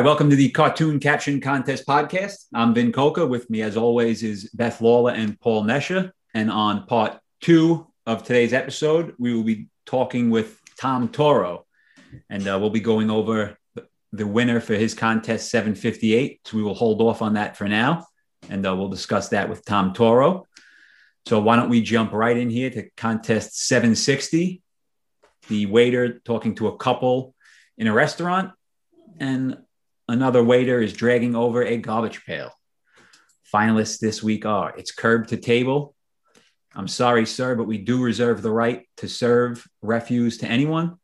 Right, welcome to the Cartoon Caption Contest podcast. I'm Vin Coca. With me, as always, is Beth Lawler and Paul Nesha. And on part two of today's episode, we will be talking with Tom Toro, and uh, we'll be going over the winner for his contest 758. So we will hold off on that for now, and uh, we'll discuss that with Tom Toro. So why don't we jump right in here to contest 760? The waiter talking to a couple in a restaurant, and another waiter is dragging over a garbage pail. Finalists this week are it's curb to table. I'm sorry, sir, but we do reserve the right to serve refuse to anyone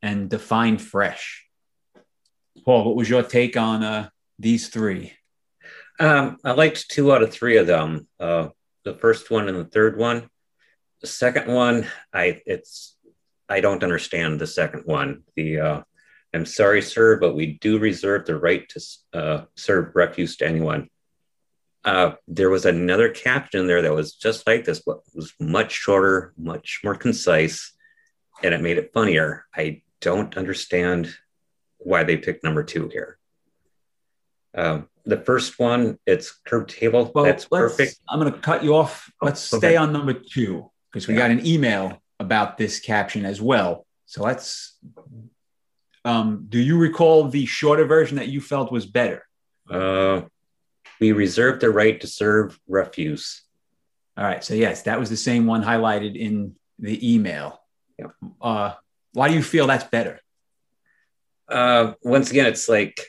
and define fresh. Paul, what was your take on uh, these three? Um, I liked two out of three of them. Uh, the first one and the third one. The second one, I it's I don't understand the second one. The uh, I'm sorry, sir, but we do reserve the right to uh, serve refuse to anyone. Uh, there was another caption there that was just like this, but was much shorter, much more concise, and it made it funnier. I don't understand why they picked number two here. Um, the first one, it's curved table. Well, That's perfect. I'm going to cut you off. Let's okay. stay on number two because we yeah. got an email about this caption as well. So let's um, do you recall the shorter version that you felt was better? Uh, we reserve the right to serve refuse. All right. So, yes, that was the same one highlighted in the email. Yeah. Uh, why do you feel that's better? Uh, once again, it's like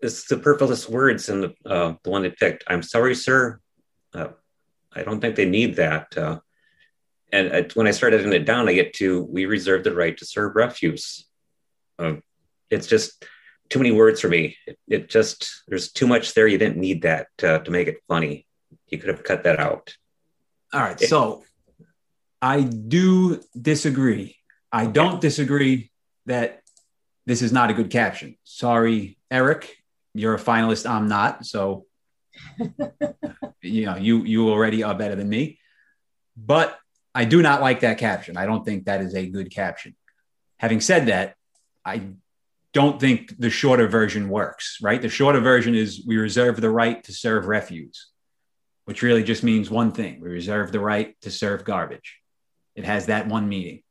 it's superfluous words in the, uh, the one they picked. I'm sorry, sir. Uh, I don't think they need that. Uh, and when I started editing it down, I get to we reserve the right to serve refuse. Um, it's just too many words for me. It, it, just there's too much there. You didn't need that uh, to make it funny. You could have cut that out. All right. It, so I do disagree. I okay. don't disagree that this is not a good caption. Sorry, Eric. You're a finalist. I'm not. So you know, you you already are better than me. But I do not like that caption. I don't think that is a good caption. Having said that, I don't think the shorter version works, right? The shorter version is we reserve the right to serve refuse, which really just means one thing we reserve the right to serve garbage. It has that one meaning.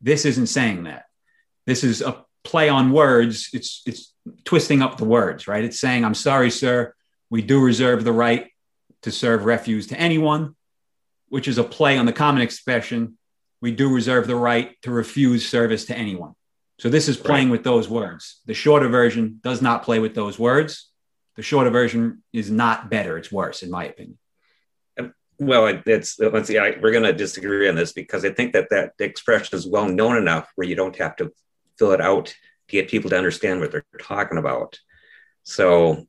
This isn't saying that. This is a play on words. It's, it's twisting up the words, right? It's saying, I'm sorry, sir, we do reserve the right to serve refuse to anyone, which is a play on the common expression, we do reserve the right to refuse service to anyone. So this is playing right. with those words. The shorter version does not play with those words. The shorter version is not better; it's worse, in my opinion. Well, it's let's see. I, we're going to disagree on this because I think that that expression is well known enough where you don't have to fill it out to get people to understand what they're talking about. So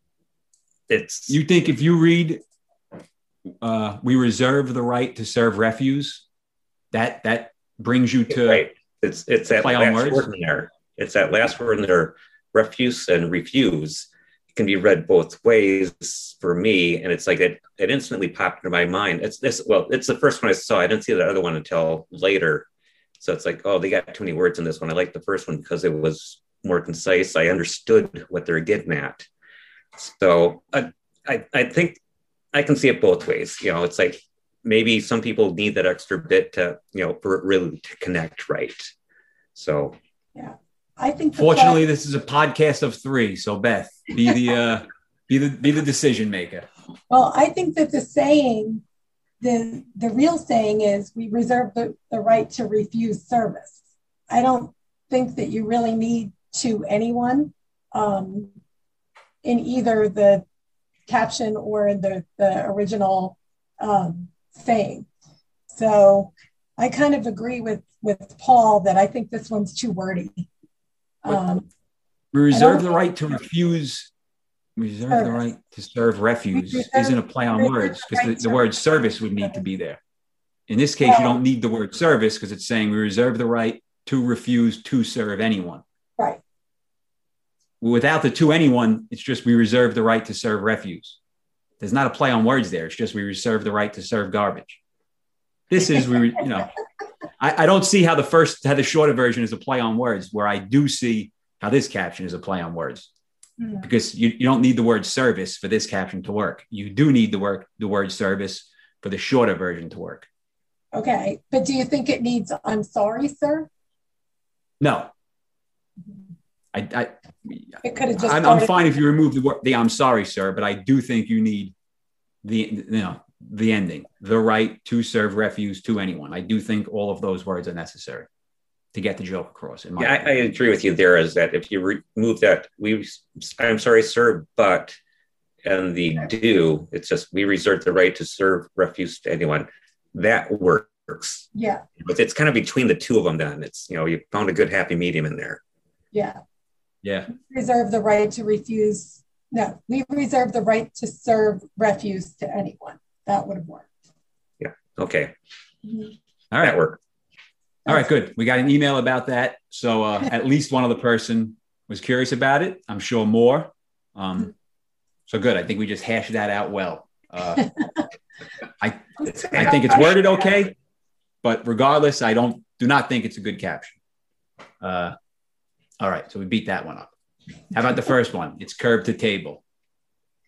it's. You think if you read, uh, "We reserve the right to serve refuse," that that brings you to right. It's it's that last words. word in there. It's that last word in there. Refuse and refuse it can be read both ways for me, and it's like it. It instantly popped into my mind. It's this. Well, it's the first one I saw. I didn't see the other one until later. So it's like, oh, they got too many words in this one. I like the first one because it was more concise. I understood what they're getting at. So I, I, I think I can see it both ways. You know, it's like maybe some people need that extra bit to you know for really to connect right? So. Yeah. I think fortunately this is a podcast of three so beth be the uh be the be the decision maker. Well i think that the saying the the real saying is we reserve the, the right to refuse service. I don't think that you really need to anyone um, in either the caption or in the the original um, thing. So I kind of agree with with Paul that I think this one's too wordy. Um, we reserve the right to refuse. Reserve service. the right to serve refuse reserve, isn't a play on words because the, the, word service would need to be there. In this case, you don't need the word service because it's saying we reserve the right to refuse to serve anyone. Right. Without the to anyone, it's just we reserve the right to serve refuse. There's not a play on words there. It's just we reserve the right to serve garbage. This is we, you know, I, I don't see how the first, how the shorter version is a play on words, where I do see how this caption is a play on words. mm. because you, you don't need the word service for this caption to work. You do need the work the word service for the shorter version to work. Okay, but do you think it needs "I'm sorry, sir"? No. I, I it could have just. I'm, I'm fine if you remove the word the "I'm sorry, sir," but I do think you need the you know the ending, the right to serve refuse to anyone. I do think all of those words are necessary to get the joke across. yeah, I, I, agree with you there. Is that if you remove that, we, I'm sorry, sir, but, and the do, it's just we reserve the right to serve refuse to anyone. That works. Yeah. But it's kind of between the two of them. Then it's you know you found a good happy medium in there. Yeah. Yeah. Reserve the right to refuse. No, we reserve the right to serve refuse to anyone. That would have worked. Yeah. Okay. Mm-hmm. All right. That worked. All right, good. We got an email about that. So uh, at least one other person was curious about it. I'm sure more. Um, so good. I think we just hashed that out well. Uh, I I think it's worded okay, but regardless, I don't do not think it's a good caption. Uh, all right, so we beat that one up. How about the first one? It's curb to table.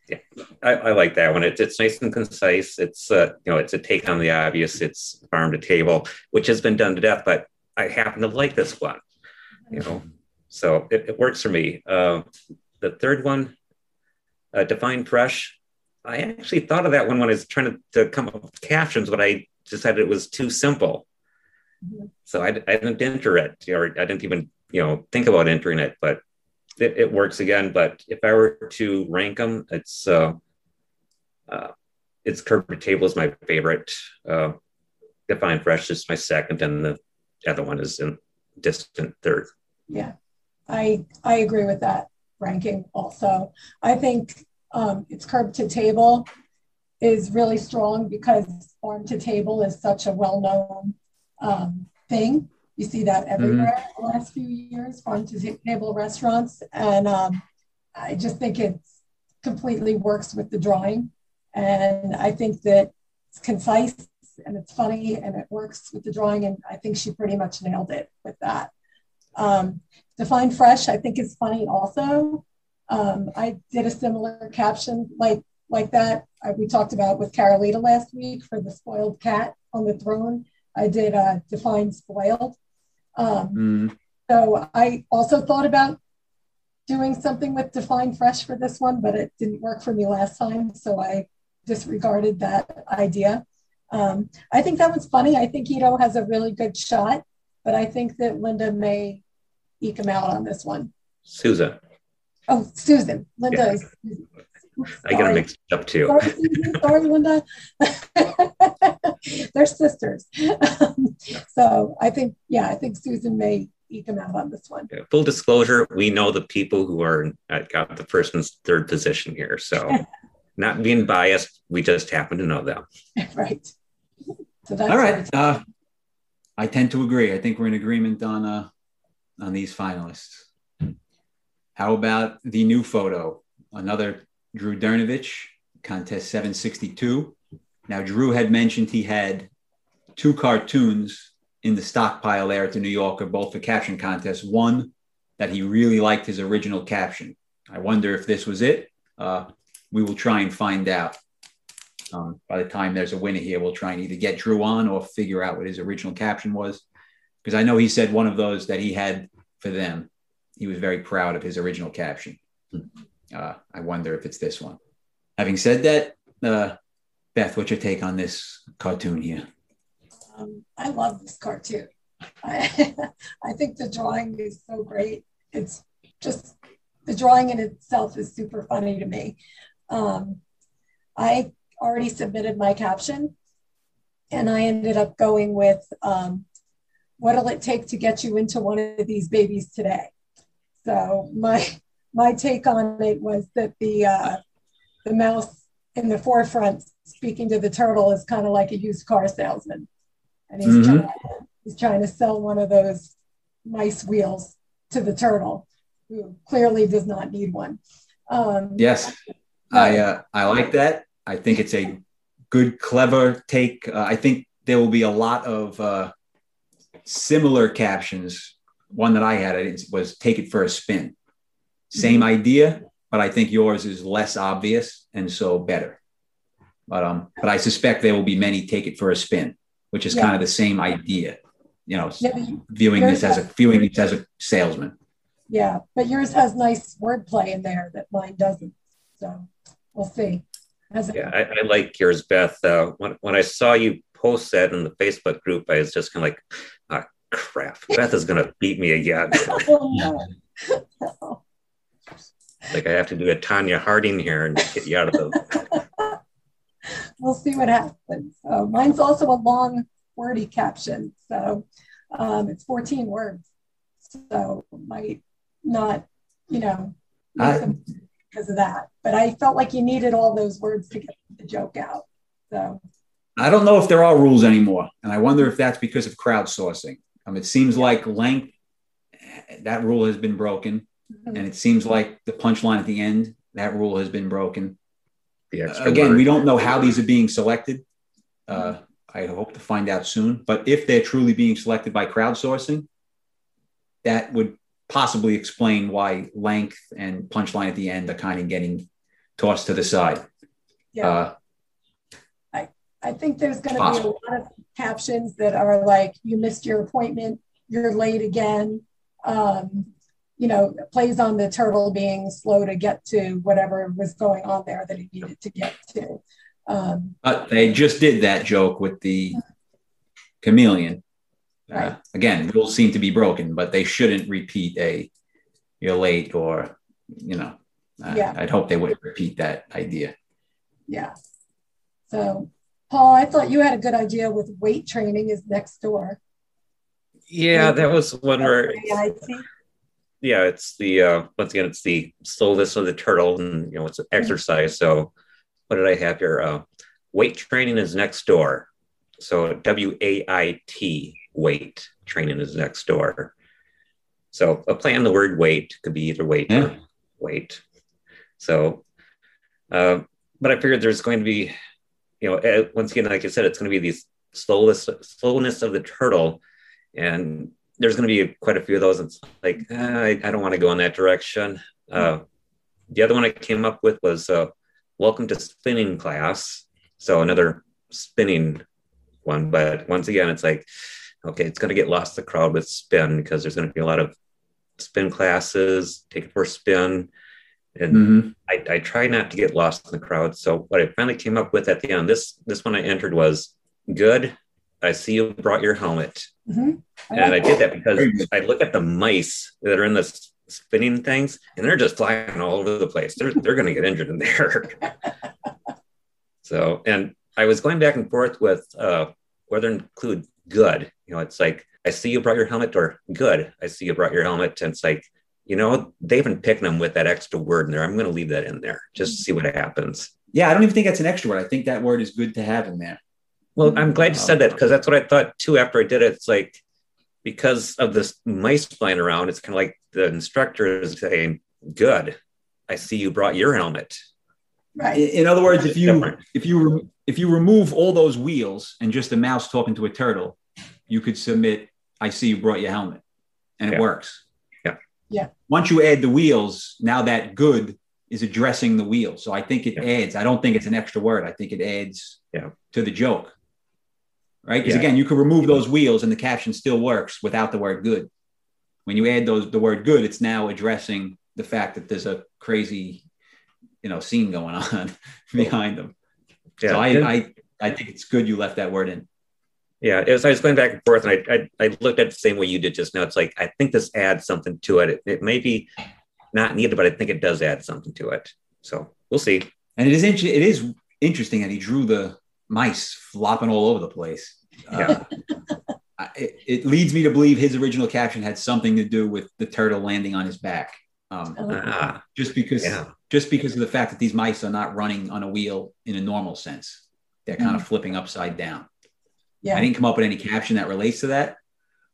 Yeah, I, I, like that one. It's it's nice and concise. It's uh, you know, it's a take on the obvious. It's farm to table, which has been done to death. But I happen to like this one. You know, so it, it works for me. Uh, the third one, uh, define fresh. I actually thought of that one when I was trying to, to come up with captions, but I decided it was too simple. So I, I didn't enter it, or I didn't even you know think about entering it. But it, it, works again. But if I were to rank them, it's uh, uh, it's curb to table is my favorite. Uh, Define Fresh is my second, and the other one is in distant third. Yeah, I I agree with that ranking. Also, I think um, it's curb to table is really strong because farm to table is such a well known um, thing you see that mm-hmm. everywhere mm-hmm. the last few years, farm to table restaurants. And um, I just think it completely works with the drawing. And I think that it's concise and it's funny and it works with the drawing. And I think she pretty much nailed it with that. Um, Define Fresh, I think is funny also. Um, I did a similar caption like like that I, we talked about with Carolita last week for the spoiled cat on the throne. I did uh, Define Spoiled. Um, mm. So I also thought about doing something with Define Fresh for this one, but it didn't work for me last time. So I disregarded that idea. Um, I think that was funny. I think Ito has a really good shot, but I think that Linda may eke him out on this one. Susan. Oh, Susan. Linda yeah. is. I get them mixed up too. Sorry, Sorry Linda. They're sisters. so I think, yeah, I think Susan may eke them out on this one. Yeah, full disclosure, we know the people who are at got the first and third position here. So not being biased, we just happen to know them. right. So that's All right. Uh, I tend to agree. I think we're in agreement on uh, on these finalists. How about the new photo? Another Drew Dernavich, contest 762. Now, Drew had mentioned he had two cartoons in the stockpile there at the New Yorker, both for caption contests. One that he really liked his original caption. I wonder if this was it. Uh, we will try and find out. Um, by the time there's a winner here, we'll try and either get Drew on or figure out what his original caption was. Because I know he said one of those that he had for them. He was very proud of his original caption. Uh, I wonder if it's this one. Having said that, uh, Beth, what's your take on this cartoon here? Um, I love this cartoon. I, I think the drawing is so great. It's just the drawing in itself is super funny to me. Um, I already submitted my caption and I ended up going with um, what'll it take to get you into one of these babies today? So my my take on it was that the uh, the mouse in the forefront speaking to the turtle is kind of like a used car salesman. And he's, mm-hmm. trying, he's trying to sell one of those nice wheels to the turtle, who clearly does not need one. Um, yes, I, uh, I like that. I think it's a good, clever take. Uh, I think there will be a lot of uh, similar captions. One that I had was take it for a spin. Same mm-hmm. idea, but I think yours is less obvious and so better. But um, but I suspect there will be many take it for a spin, which is yeah. kind of the same idea. You know, yeah, viewing this as a viewing this as a salesman. Yeah, but yours has nice wordplay in there that mine doesn't. So we'll see. yeah, I, I, like yours, Beth. Uh, when when I saw you post that in the Facebook group, I was just kind of like, ah, crap, Beth is gonna beat me again. oh, no. no. Like I have to do a Tonya Harding here and get you out of the. we'll see what happens. Uh, mine's also a long, wordy caption, so um, it's 14 words, so might not, you know, I, because of that. But I felt like you needed all those words to get the joke out. So I don't know if there are rules anymore, and I wonder if that's because of crowdsourcing. Um, it seems like length that rule has been broken, mm-hmm. and it seems like the punchline at the end that rule has been broken. The uh, again, word. we don't know how these are being selected. Uh, I hope to find out soon. But if they're truly being selected by crowdsourcing, that would possibly explain why length and punchline at the end are kind of getting tossed to the side. Yeah. Uh, I, I think there's going to be a lot of captions that are like, you missed your appointment, you're late again. Um, you know, plays on the turtle being slow to get to whatever was going on there that he needed to get to. Um, but they just did that joke with the chameleon. Uh, again, rules seem to be broken, but they shouldn't repeat a you're late or, you know, uh, yeah. I'd hope they wouldn't repeat that idea. Yeah. So, Paul, I thought you had a good idea with weight training is next door. Yeah, that was one where yeah, it's the uh, once again, it's the slowness of the turtle, and you know, it's an exercise. So, what did I have here? Uh, weight training is next door. So W A I T weight training is next door. So a play on the word weight could be either weight yeah. or weight. So, uh, but I figured there's going to be, you know, uh, once again, like I said, it's going to be these slowness slowness of the turtle, and there's going to be quite a few of those. It's like eh, I, I, don't want to go in that direction. Uh, the other one I came up with was uh, "Welcome to Spinning Class," so another spinning one. But once again, it's like okay, it's going to get lost the crowd with spin because there's going to be a lot of spin classes. Take it for a spin. And mm-hmm. I, I try not to get lost in the crowd. So what I finally came up with at the end, this this one I entered was good. I see you brought your helmet. Mm-hmm. And I did that because I look at the mice that are in the spinning things and they're just flying all over the place. They're, they're going to get injured in there. so, and I was going back and forth with uh, whether to include good. You know, it's like, I see you brought your helmet or good. I see you brought your helmet. And it's like, you know, they've been picking them with that extra word in there. I'm going to leave that in there just to see what happens. Yeah, I don't even think that's an extra word. I think that word is good to have in there. Well, I'm glad you said that because that's what I thought too after I did it. It's like because of this mice flying around, it's kind of like the instructor is saying, "Good, I see you brought your helmet." Right. In other words, if you Different. if you if you remove all those wheels and just a mouse talking to a turtle, you could submit, "I see you brought your helmet," and yeah. it works. Yeah. Yeah. Once you add the wheels, now that good is addressing the wheel. So I think it yeah. adds. I don't think it's an extra word. I think it adds yeah. to the joke right? Because yeah. again, you can remove those wheels and the caption still works without the word good. When you add those the word good, it's now addressing the fact that there's a crazy, you know, scene going on behind them. Yeah. So I, I I think it's good you left that word in. Yeah, it was, I was going back and forth, and I, I, I looked at the same way you did just now. It's like I think this adds something to it. It, it may be not needed, but I think it does add something to it. So we'll see. And it is it is interesting that he drew the mice flopping all over the place. Yeah. Uh, it, it, leads me to believe his original caption had something to do with the turtle landing on his back. Um, uh, just because, yeah. just because of the fact that these mice are not running on a wheel in a normal sense, they're kind mm-hmm. of flipping upside down. Yeah. I didn't come up with any caption that relates to that,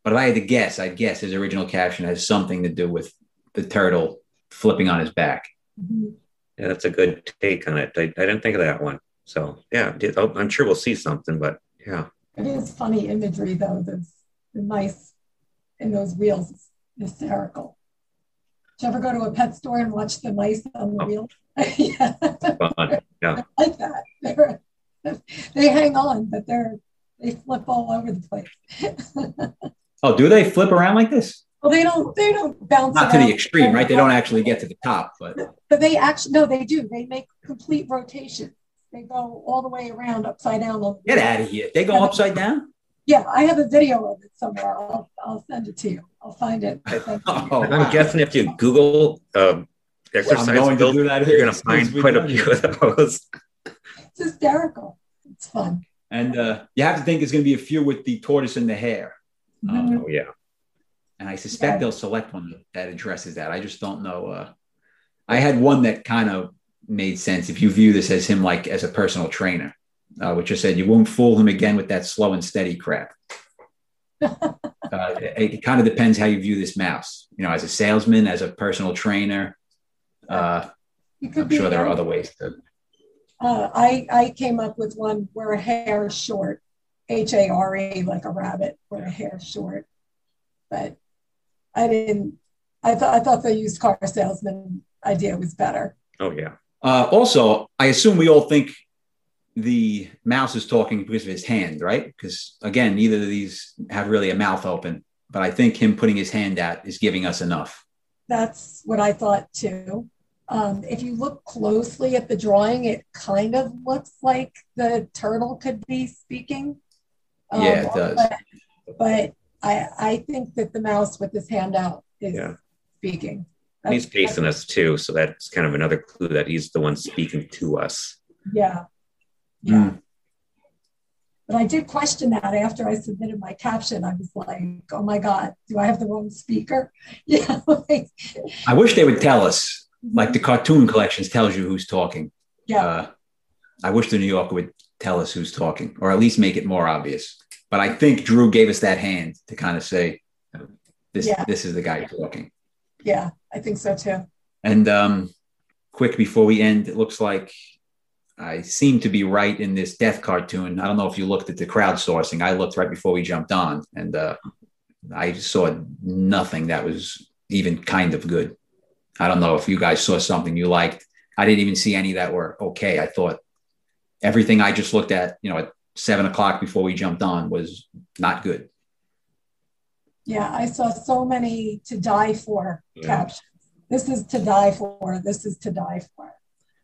but if I had to guess, I'd guess his original caption has something to do with the turtle flipping on his back. Mm-hmm. Yeah, that's a good take on it. I, I didn't think of that one. So yeah, oh, I'm sure we'll see something, but yeah. It is funny imagery though. The, the mice in those wheels is hysterical. Do you ever go to a pet store and watch the mice on the Oh. wheel? yeah. Fun. Yeah. I like that. They're, they hang on, but they're they flip all over the place. Oh, do they flip around like this? well, they don't they don't bounce Not to the extreme, right? They don't actually get to the top, but But they actually no, they do. They make complete rotation. They go all the way around upside down. get out of here. They go upside down. Yeah, I have a video of it somewhere. I'll I'll send it to you. I'll find it. Oh, I'm guessing if you Google uh, exercise I'm going to do that you're going to find soon quite a few of those. It's hysterical. It's fun. And uh, you have to think there's going to be a few with the tortoise and the hare. Mhm. Oh, yeah. And I suspect Yeah. they'll select one that addresses that. I just don't know. Uh, I had one that kind of made sense if you view this as him like as a personal trainer, uh, which I said you won't fool him again with that slow and steady crap. uh, it, it kind of depends how you view this mouse. You know, as a salesman, as a personal trainer. Uh, I'm sure there are other ways to. Uh, I I came up with one where a hair short, H A R E, like a rabbit, where a hair short. But I didn't. I thought I thought the used car salesman idea was better. Oh, yeah. Uh, also, I assume we all think the mouse is talking because of his hand, right? Because again, neither of these have really a mouth open, but I think him putting his hand out is giving us enough. That's what I thought too. Um, if you look closely at the drawing, it kind of looks like the turtle could be speaking. Um, Yeah, it does. But, but I I think that the mouse with his hand out is Yeah. speaking. And he's That's- facing us too. So that's kind of another clue that he's the one speaking to us. Yeah. Yeah. Mm. But I did question that after I submitted my caption. I was like, oh my God, do I have the wrong speaker? Yeah. like- I wish they would tell us, like the cartoon collections tells you who's talking. yeah. Uh, I wish the New Yorker would tell us who's talking, or at least make it more obvious. But I think Drew gave us that hand to kind of say, "This, Yeah. this is the guy talking." yeah. I think so too. And um, quick before we end, it looks like I seem to be right in this death cartoon. I don't know if you looked at the crowdsourcing. I looked right before we jumped on, and uh, I saw nothing that was even kind of good. I don't know if you guys saw something you liked. I didn't even see any that were okay. I thought everything I just looked at, you know, at seven o'clock before we jumped on was not good. Yeah. I saw so many to die for Yeah. captions. This is to die for. This is to die for.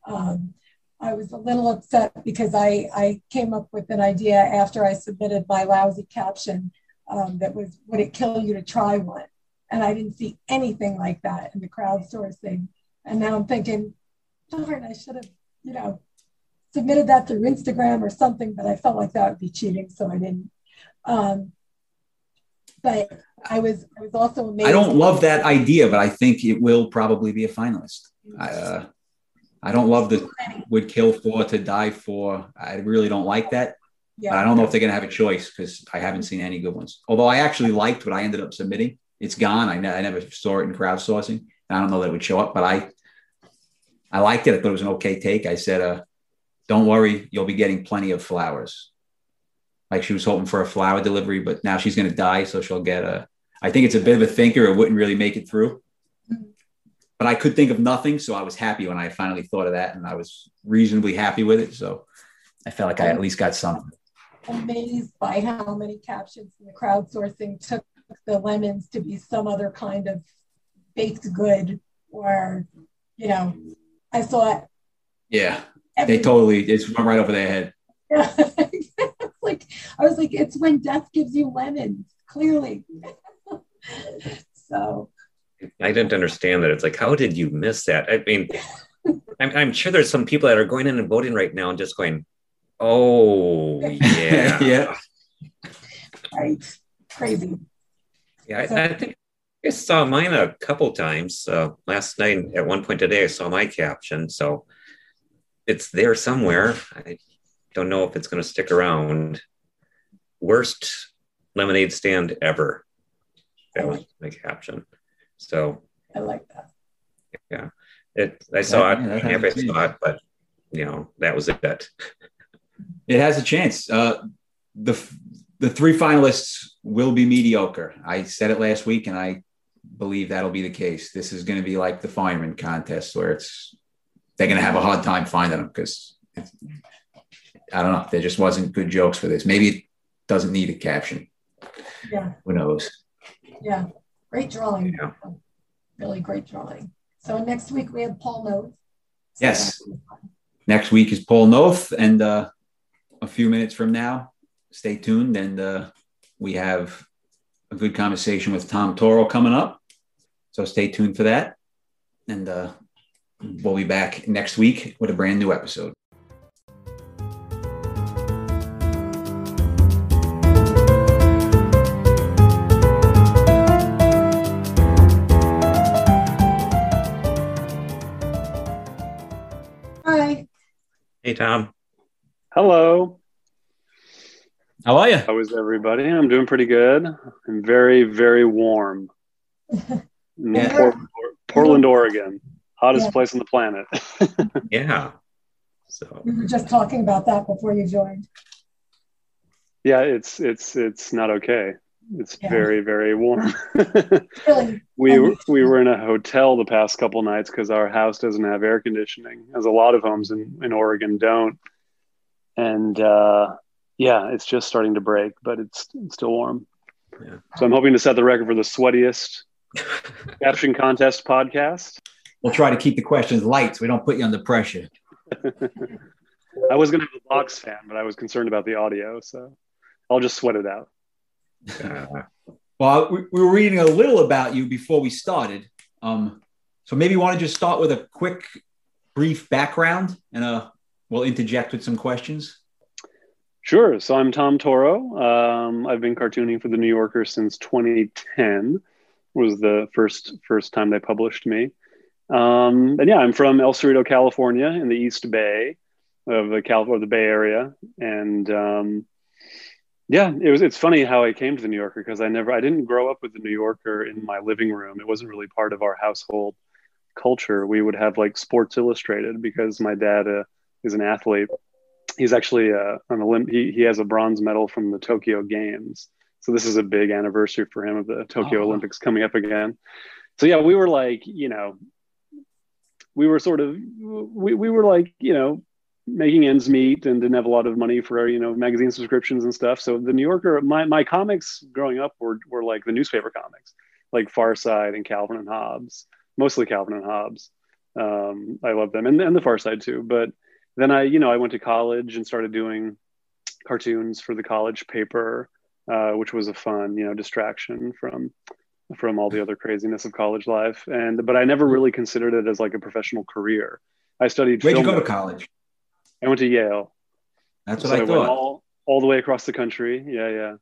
Um, I was a little upset because I, I came up with an idea after I submitted my lousy caption um, that was, would it kill you to try one? And I didn't see anything like that in the crowdsourcing. And now I'm thinking, darn, I should have, you know, submitted that through Instagram or something, but I felt like that would be cheating, so I didn't. Um, but I was, I was also amazed. I don't love that idea, but I think it will probably be a finalist. I, uh, I don't love the would kill for to die for. I really don't like that. Yeah. But I don't know if they're going to have a choice because I haven't seen any good ones. Although I actually liked what I ended up submitting. It's gone. I, ne- I never saw it in crowdsourcing. I don't know that it would show up, but I I liked it. I thought it was an okay take. I said, uh, "Don't worry, you'll be getting plenty of flowers." Like she was hoping for a flower delivery, but now she's going to die, so she'll get a. I think it's a bit of a thinker. It wouldn't really make it through. Mm-hmm. But I could think of nothing, so I was happy when I finally thought of that, and I was reasonably happy with it. So I felt like I at least got something. amazed by how many captions in the crowdsourcing took the lemons to be some other kind of baked good or you know i saw it Yeah, every- they totally it's went right over their head. It's like i was like it's when death gives you lemons clearly so I didn't understand that. It's like, how did you miss that? I mean, I'm, I'm sure there's some people that are going in and voting right now and just going, oh, yeah. Yeah. right crazy Yeah, I, I think I saw mine a couple times. Uh, last night, at one point today, I saw my caption. So it's there somewhere. I don't know if it's going to stick around. Worst lemonade stand ever. That was my caption. So i like that Yeah. it, I saw Yeah, that it, has half I a chance. saw it, but you know, that was it. It has a chance. Uh, the the three finalists will be mediocre. I said it last week, and I believe that'll be the case. This is going to be like the fireman contest where it's they're going to have a hard time finding them because I don't know. There just wasn't good jokes for this. Maybe it doesn't need a caption. Yeah. Who knows? Yeah. Great drawing. Yeah. Really great drawing. So next week we have Paul Noth. So Yes. that'll be fun. Next week is Paul Noth, and uh, a few minutes from now, stay tuned, and uh, we have a good conversation with Tom Toro coming up. So stay tuned for that, and uh, we'll be back next week with a brand new episode. Hey, Tom. Hello. How are you? How is everybody? I'm doing pretty good. I'm very, very warm. Yeah. Port- Portland, Oregon. Hottest Yeah. place on the planet. Yeah. So We were just talking about that before you joined. yeah, it's it's it's not okay. It's Yeah. very, very warm. Really, we Um, were- we were in a hotel the past couple nights because our house doesn't have air conditioning, as a lot of homes in, in Oregon don't. And uh, yeah, it's just starting to break, but it's, it's still warm. Yeah. So I'm hoping to set the record for the sweatiest caption contest podcast. We'll try to keep the questions light so we don't put you under pressure. I was going to have a box fan, but I was concerned about the audio, so I'll just sweat it out. Uh, Well, we, we were reading a little about you before we started. Um, so maybe you want to just start with a quick, brief background, and uh, we'll interject with some questions. Sure. So I'm Tom Toro. Um, I've been cartooning for the New Yorker since 2010. Was the first first time they published me. Um, and yeah, I'm from El Cerrito, California, in the East Bay of the Cal or the Bay Area. And um, yeah, it was. It's funny how I came to the New Yorker because I never, I didn't grow up with the New Yorker in my living room. It wasn't really part of our household culture. We would have like Sports Illustrated because my dad uh, is an athlete he's actually uh, an Olymp- he, he has a bronze medal from the Tokyo Games. So this is a big anniversary for him of the Tokyo Oh. Olympics coming up again. So yeah, we were like, you know, we were sort of we, we were like, you know, making ends meet and didn't have a lot of money for you know magazine subscriptions and stuff. So the New Yorker, my my comics growing up were were like the newspaper comics, like Far Side and Calvin and Hobbes, mostly Calvin and Hobbes. Um, I love them and, and the Far Side too. But then I, you know, I went to college and started doing cartoons for the college paper, uh, which was a fun, you know, distraction from from all the other craziness of college life. And but I never really considered it as like a professional career. I studied. Where'd you go to college? I went to Yale. That's So what I went thought. all all the way across the country. Yeah, yeah.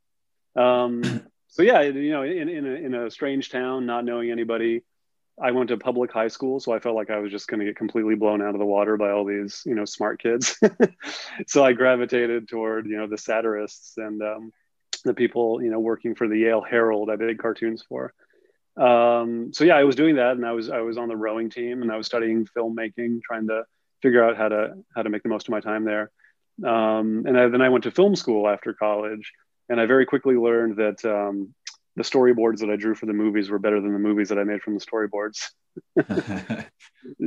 Um, so yeah, you know, in in a, in a strange town, not knowing anybody. I went to public high school, so I felt like I was just going to get completely blown out of the water by all these, you know, smart kids. so I gravitated toward, you know, the satirists and um, the people, you know, working for the Yale Herald. I did cartoons for. Um, so yeah, I was doing that, and I was I was on the rowing team, and I was studying filmmaking, trying to figure out how to how to make the most of my time there. Um, and I, then I went to film school after college, and I very quickly learned that um, the storyboards that I drew for the movies were better than the movies that I made from the storyboards.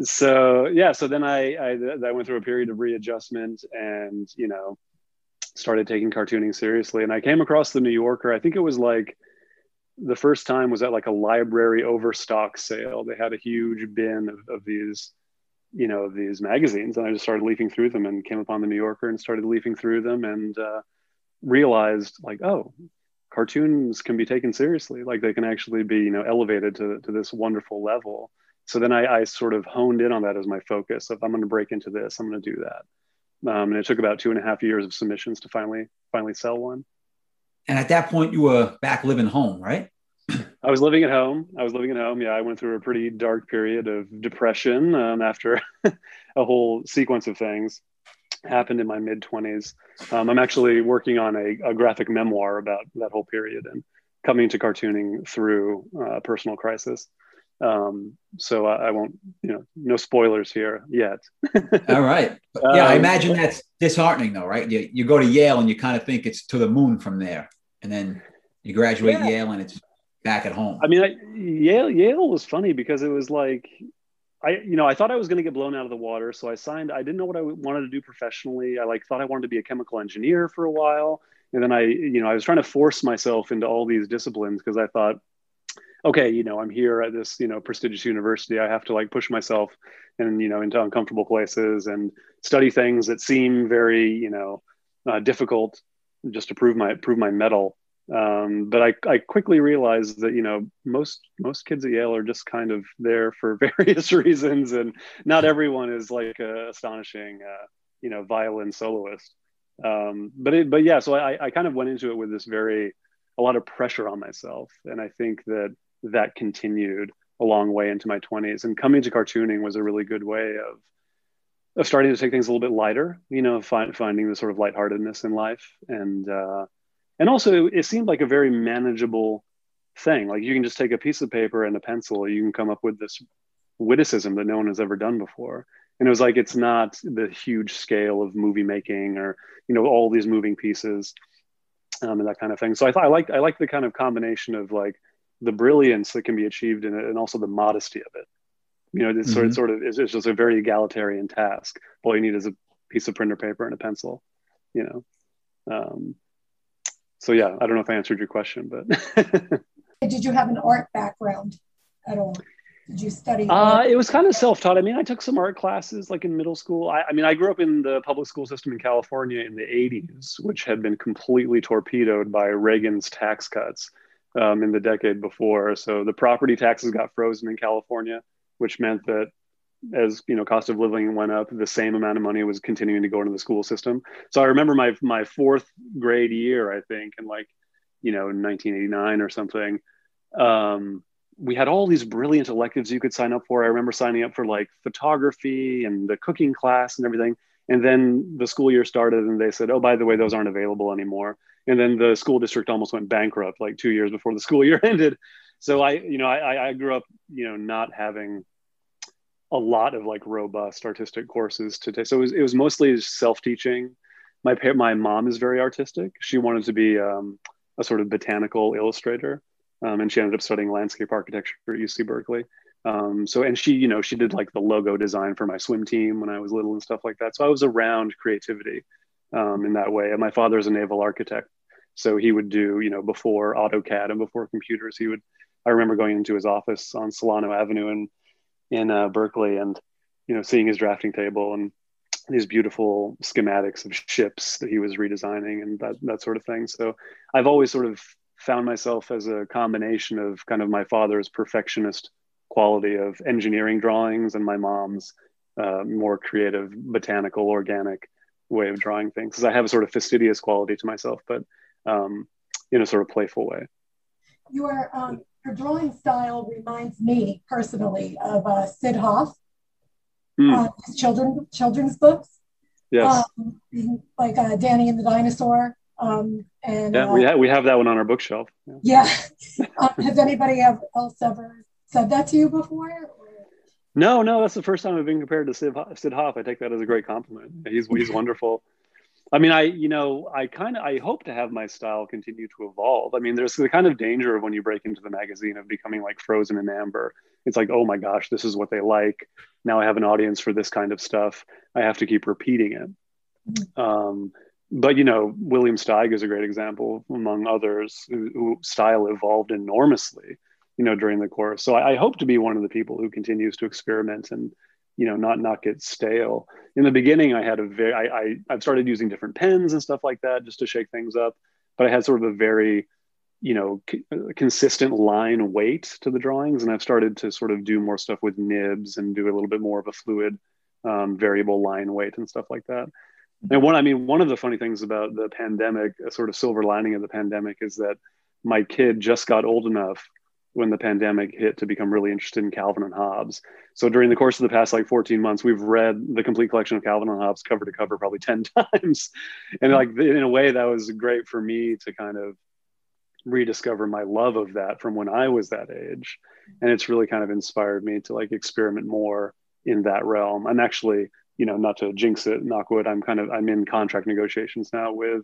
So yeah, so then I, I I went through a period of readjustment, and you know, started taking cartooning seriously. And I came across the New Yorker. I think it was like the first time was at like a library overstock sale. They had a huge bin of, of these you know these magazines and i just started leafing through them and came upon the new yorker and started leafing through them and uh, realized like oh cartoons can be taken seriously. Like they can actually be you know elevated to, to this wonderful level. So then I, I sort of honed in on that as my focus of i'm going to break into this i'm going to do that. Um, and it took about two and a half years of submissions to finally finally sell one. And at that point, you were back living home, right? I was living at home. I was living at home. Yeah, I went through a pretty dark period of depression um, after a whole sequence of things happened in my mid 20s. Um, I'm actually working on a, a, graphic memoir about that whole period and coming to cartooning through uh, personal crisis. Um, so I, I, won't, you know, no spoilers here yet. All right. Yeah, I imagine that's disheartening, though, right? You, you go to Yale and you kind of think it's to the moon from there, and then you graduate yeah. Yale and it's back at home. I mean, I, Yale Yale was funny because it was like I, you know, I thought I was going to get blown out of the water, so I signed. I didn't know what I wanted to do professionally. I like thought I wanted to be a chemical engineer for a while, and then I, you know, I was trying to force myself into all these disciplines because I thought, okay, you know, I'm here at this, you know, prestigious university. I have to like push myself and you know into uncomfortable places and study things that seem very, you know, uh, difficult just to prove my prove my mettle um, but I, I quickly realized that you know most most kids at Yale are just kind of there for various reasons, and not everyone is like a astonishing uh, you know violin soloist. Um, but it, but yeah, so I, I kind of went into it with this very a lot of pressure on myself, and I think that that continued a long way into my 20s. And coming to cartooning was a really good way of of starting to take things a little bit lighter, you know, find, finding the sort of lightheartedness in life and. Uh, and also it seemed like a very manageable thing. Like you can just take a piece of paper and a pencil you can come up with this witticism that no one has ever done before. And it was like it's not the huge scale of movie making or you know all these moving pieces um, and that kind of thing. So i thought i like i like the kind of combination of like the brilliance that can be achieved in it and also the modesty of it. You know it's mm-hmm. sort, of, sort of it's, it's just a very egalitarian task. All you need is a piece of printer paper and a pencil you know um, so yeah, I don't know if I answered your question, but did you have an art background at all? Did you study? Uh, it was kind of self-taught. I mean, I took some art classes like in middle school. I, I, mean, I grew up in the public school system in California in the 80s, which had been completely torpedoed by Reagan's tax cuts um, in the decade before. So the property taxes got frozen in California, which meant that as you know cost of living went up the same amount of money was continuing to go into the school system. So i remember my my fourth grade year i think in like you know 1989 or something um, we had all these brilliant electives you could sign up for. I remember signing up for like photography and the cooking class and everything. And then the school year started and they said oh by the way those aren't available anymore. And then the school district almost went bankrupt like two years before the school year ended. So i you know i i grew up you know not having a lot of like robust artistic courses to take. So it was, it was mostly self-teaching. My my mom is very artistic. She wanted to be um, a sort of botanical illustrator, um, and she ended up studying landscape architecture at UC Berkeley. Um, so and she, you know, she did like the logo design for my swim team when I was little and stuff like that. So I was around creativity um, in that way. And my father is a naval architect, so he would do, you know, before AutoCAD and before computers, he would. I remember going into his office on Solano Avenue and in uh, Berkeley and you know seeing his drafting table and these beautiful schematics of ships that he was redesigning and that that sort of thing. So I've always sort of found myself as a combination of kind of my father's perfectionist quality of engineering drawings and my mom's uh, more creative botanical organic way of drawing things because i have a sort of fastidious quality to myself but um, in a sort of playful way your um, her drawing style reminds me personally of uh, Sid Hoff, mm. uh, his children children's books. Yes. Um, like uh, Danny and the Dinosaur. Um, and yeah, we, uh, ha- we have that one on our bookshelf. Yeah. yeah. um, has anybody else ever said that to you before? No, no, that's the first time I've been compared to Sid, Sid Hoff. I take that as a great compliment. He's he's wonderful. I mean, I, you know, I kind of, I hope to have my style continue to evolve. I mean, there's the kind of danger of when you break into the magazine of becoming like frozen in amber. It's like, oh my gosh, this is what they like. Now I have an audience for this kind of stuff. I have to keep repeating it. Mm-hmm. Um, but you know, William Steig is a great example, among others, who, who style evolved enormously, you know, during the course. So I, I hope to be one of the people who continues to experiment and you know not not get stale. In the beginning i had a very I, I i've started using different pens and stuff like that just to shake things up but i had sort of a very you know c- consistent line weight to the drawings and i've started to sort of do more stuff with nibs and do a little bit more of a fluid um, variable line weight and stuff like that. And one i mean one of the funny things about the pandemic a sort of silver lining of the pandemic is that my kid just got old enough when the pandemic hit to become really interested in Calvin and Hobbes. So during the course of the past like 14 months, we've read the complete collection of Calvin and Hobbes cover to cover probably 10 times. And like in a way that was great for me to kind of rediscover my love of that from when I was that age. And it's really kind of inspired me to like experiment more in that realm. I'm actually, you know, not to jinx it, knockwood, I'm kind of I'm in contract negotiations now with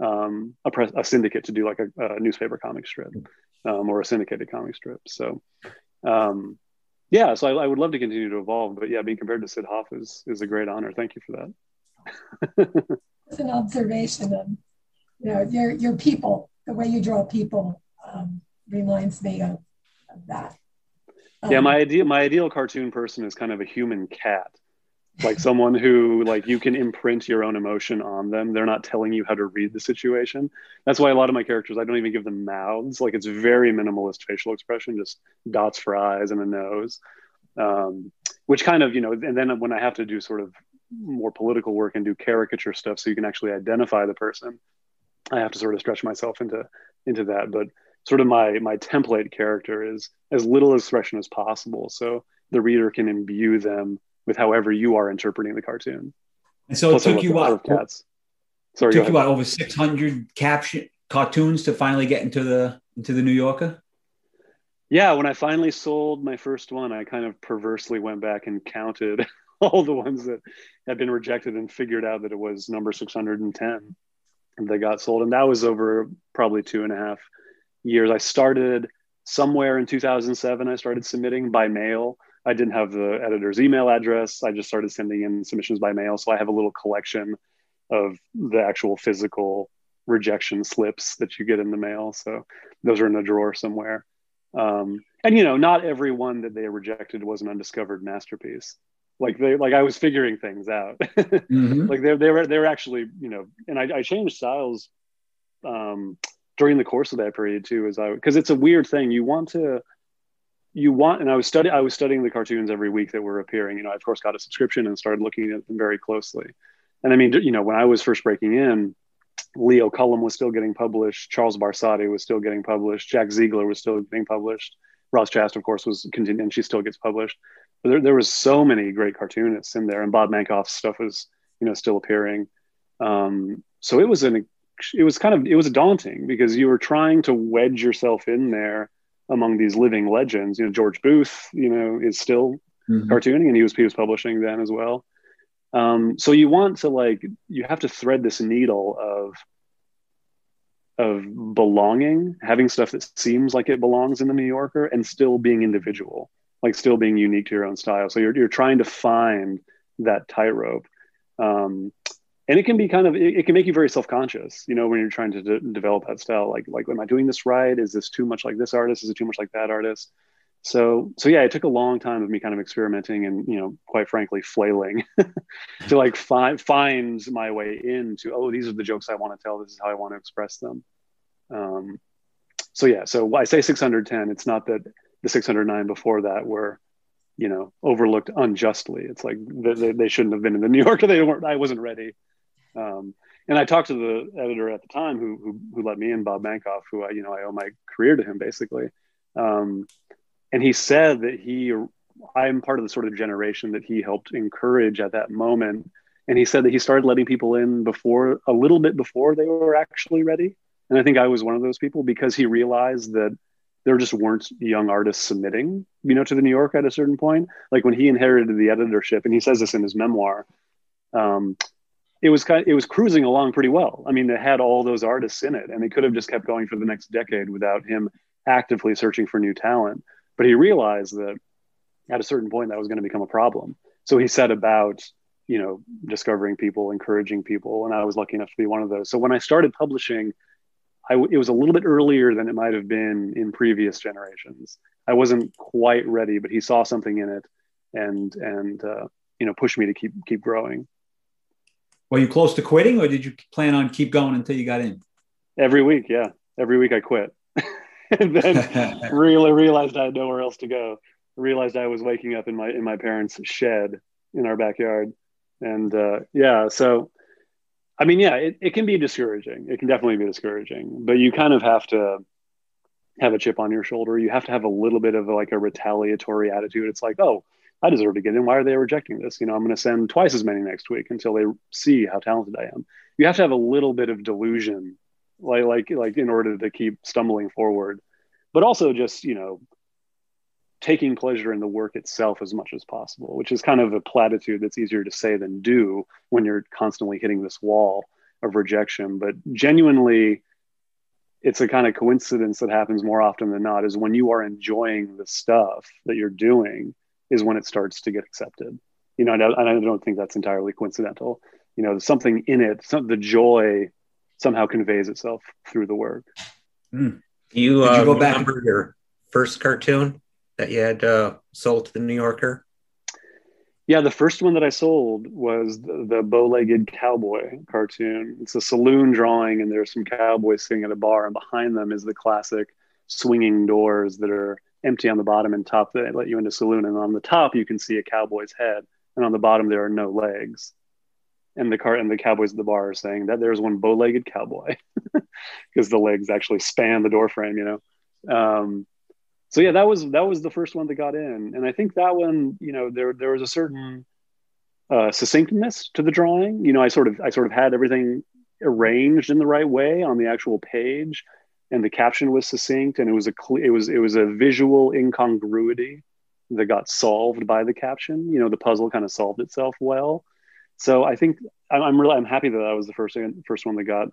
um, a, press, a syndicate to do like a, a newspaper comic strip um, or a syndicated comic strip. So, um, yeah, so I, I, would love to continue to evolve, but yeah, being compared to Sid Hoff is is a great honor. Thank you for that. it's an observation of you know your your people, the way you draw people um, reminds me of, of that. yeah, my um, ideal my ideal cartoon person is kind of a human cat like someone who like you can imprint your own emotion on them. They're not telling you how to read the situation. That's why a lot of my characters i don't even give them mouths. Like it's very minimalist facial expression just dots for eyes and a nose. Um, which kind of you know and then when i have to do sort of more political work and do caricature stuff so you can actually identify the person i have to sort of stretch myself into into that. But sort of my my template character is as little expression as possible so the reader can imbue them with however you are interpreting the cartoon. And so Plus it took you what? Cats. Sorry, took you what over six hundred caption cartoons to finally get into the into the New Yorker. Yeah, when I finally sold my first one, I kind of perversely went back and counted all the ones that had been rejected and figured out that it was number 610 that got sold. And that was over probably two and a half years. I started somewhere in 2007, I started submitting by mail I didn't have the editor's email address. I just started sending in submissions by mail. So I have a little collection of the actual physical rejection slips that you get in the mail. So those are in a drawer somewhere. Um, and you know, not every one that they rejected was an undiscovered masterpiece. Like they, like I was figuring things out. mm-hmm. Like they, they were, they were actually, you know, and I, I changed styles um, during the course of that period too. As I, because it's a weird thing. You want to you want and i was studying i was studying the cartoons every week that were appearing you know i of course got a subscription and started looking at them very closely. And i mean you know when i was first breaking in leo cullum was still getting published charles barsotti was still getting published jack ziegler was still getting published roz chast of course was continuing and she still gets published. But there, there was so many great cartoonists in there and bob mankoff's stuff was you know still appearing. Um, so it was an it was kind of it was daunting because you were trying to wedge yourself in there among these living legends. You know, George Booth, you know, is still mm-hmm. cartooning, and he was he was publishing then as well. Um, so you want to like you have to thread this needle of of belonging, having stuff that seems like it belongs in the New Yorker, and still being individual, like still being unique to your own style. So you're you're trying to find that tightrope. Um, and it can be kind of it, it, can make you very self-conscious you know when you're trying to de- develop that style. Like like am i doing this right? Is this too much like this artist? Is it too much like that artist? So so yeah it took a long time of me kind of experimenting and you know quite frankly flailing to like find find my way into oh these are the jokes i want to tell. This is how i want to express them. Um so yeah so i say 610 it's not that the 609 before that were you know overlooked unjustly. It's like they, they shouldn't have been in the new yorker they weren't i wasn't ready um, and I talked to the editor at the time who, who, who let me in, Bob Mankoff, who I, you know, I owe my career to him basically. Um, and he said that he, I'm part of the sort of generation that he helped encourage at that moment. And he said that he started letting people in before, a little bit before they were actually ready. And I think I was one of those people because he realized that there just weren't young artists submitting, you know, to the New York at a certain point. Like when he inherited the editorship, and he says this in his memoir, um, it was kind of, it was cruising along pretty well. I mean, it had all those artists in it, and they could have just kept going for the next decade without him actively searching for new talent. But he realized that at a certain point that was going to become a problem. So he set about, you know, discovering people, encouraging people, and I was lucky enough to be one of those. So when I started publishing, I, it was a little bit earlier than it might have been in previous generations. I wasn't quite ready, but he saw something in it, and and uh, you know pushed me to keep keep growing. Were you close to quitting, or did you plan on keep going until you got in? Every week, yeah. Every week I quit, and then really realized I had nowhere else to go. Realized I was waking up in my in my parents' shed in our backyard, and uh, yeah, so I mean, yeah, it, it can be discouraging. It can definitely be discouraging, but you kind of have to have a chip on your shoulder. You have to have a little bit of like a retaliatory attitude. It's like, oh, I deserve to get in. Why are they rejecting this? You know, I'm going to send twice as many next week until they see how talented I am. You have to have a little bit of delusion, like like like in order to keep stumbling forward, but also just you know taking pleasure in the work itself as much as possible, which is kind of a platitude that's easier to say than do when you're constantly hitting this wall of rejection. But genuinely it's a kind of coincidence that happens more often than not is when you are enjoying the stuff that you're doing is when it starts to get accepted you know and I, I don't think that's entirely coincidental you know something in it some, the joy somehow conveys itself through the work mm. you, uh, you go back remember your first cartoon that you had uh, sold to the new yorker yeah, the first one that I sold was the, the bow-legged cowboy cartoon. It's a saloon drawing, and there's some cowboys sitting at a bar, and behind them is the classic swinging doors that are empty on the bottom and top that let you into saloon. And on the top, you can see a cowboy's head, and on the bottom there are no legs. And the car and the cowboys at the bar are saying that there's one bow-legged cowboy because the legs actually span the door frame, you know. Um, so yeah, that was that was the first one that got in, and I think that one, you know, there there was a certain uh, succinctness to the drawing. You know, I sort of I sort of had everything arranged in the right way on the actual page, and the caption was succinct, and it was a it was it was a visual incongruity that got solved by the caption. You know, the puzzle kind of solved itself well. So I think I'm really I'm happy that that was the first first one that got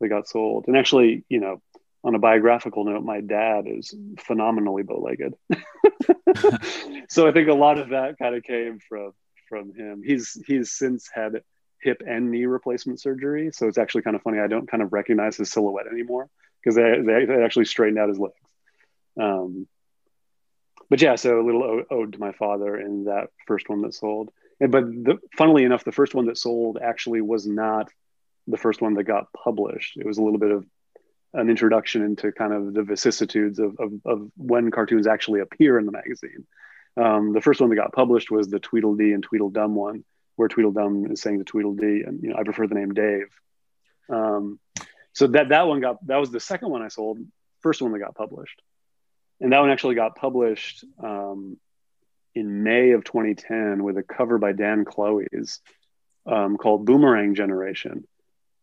that got sold. And actually, you know, on a biographical note, my dad is phenomenally bow-legged. so I think a lot of that kind of came from from him. He's he's since had hip and knee replacement surgery, so it's actually kind of funny. I don't kind of recognize his silhouette anymore because they, they, actually straightened out his legs. Um, but yeah, so a little ode to my father in that first one that sold. And, but the, funnily enough, the first one that sold actually was not the first one that got published. It was a little bit of an introduction into kind of the vicissitudes of, of, of when cartoons actually appear in the magazine. Um, the first one that got published was the Tweedledee and Tweedledum one, where Tweedledum is saying to Tweedledee, and you know, I prefer the name Dave. Um, so that that one got that was the second one I sold, first one that got published, and that one actually got published um, in May of 2010 with a cover by Dan Clowes um, called Boomerang Generation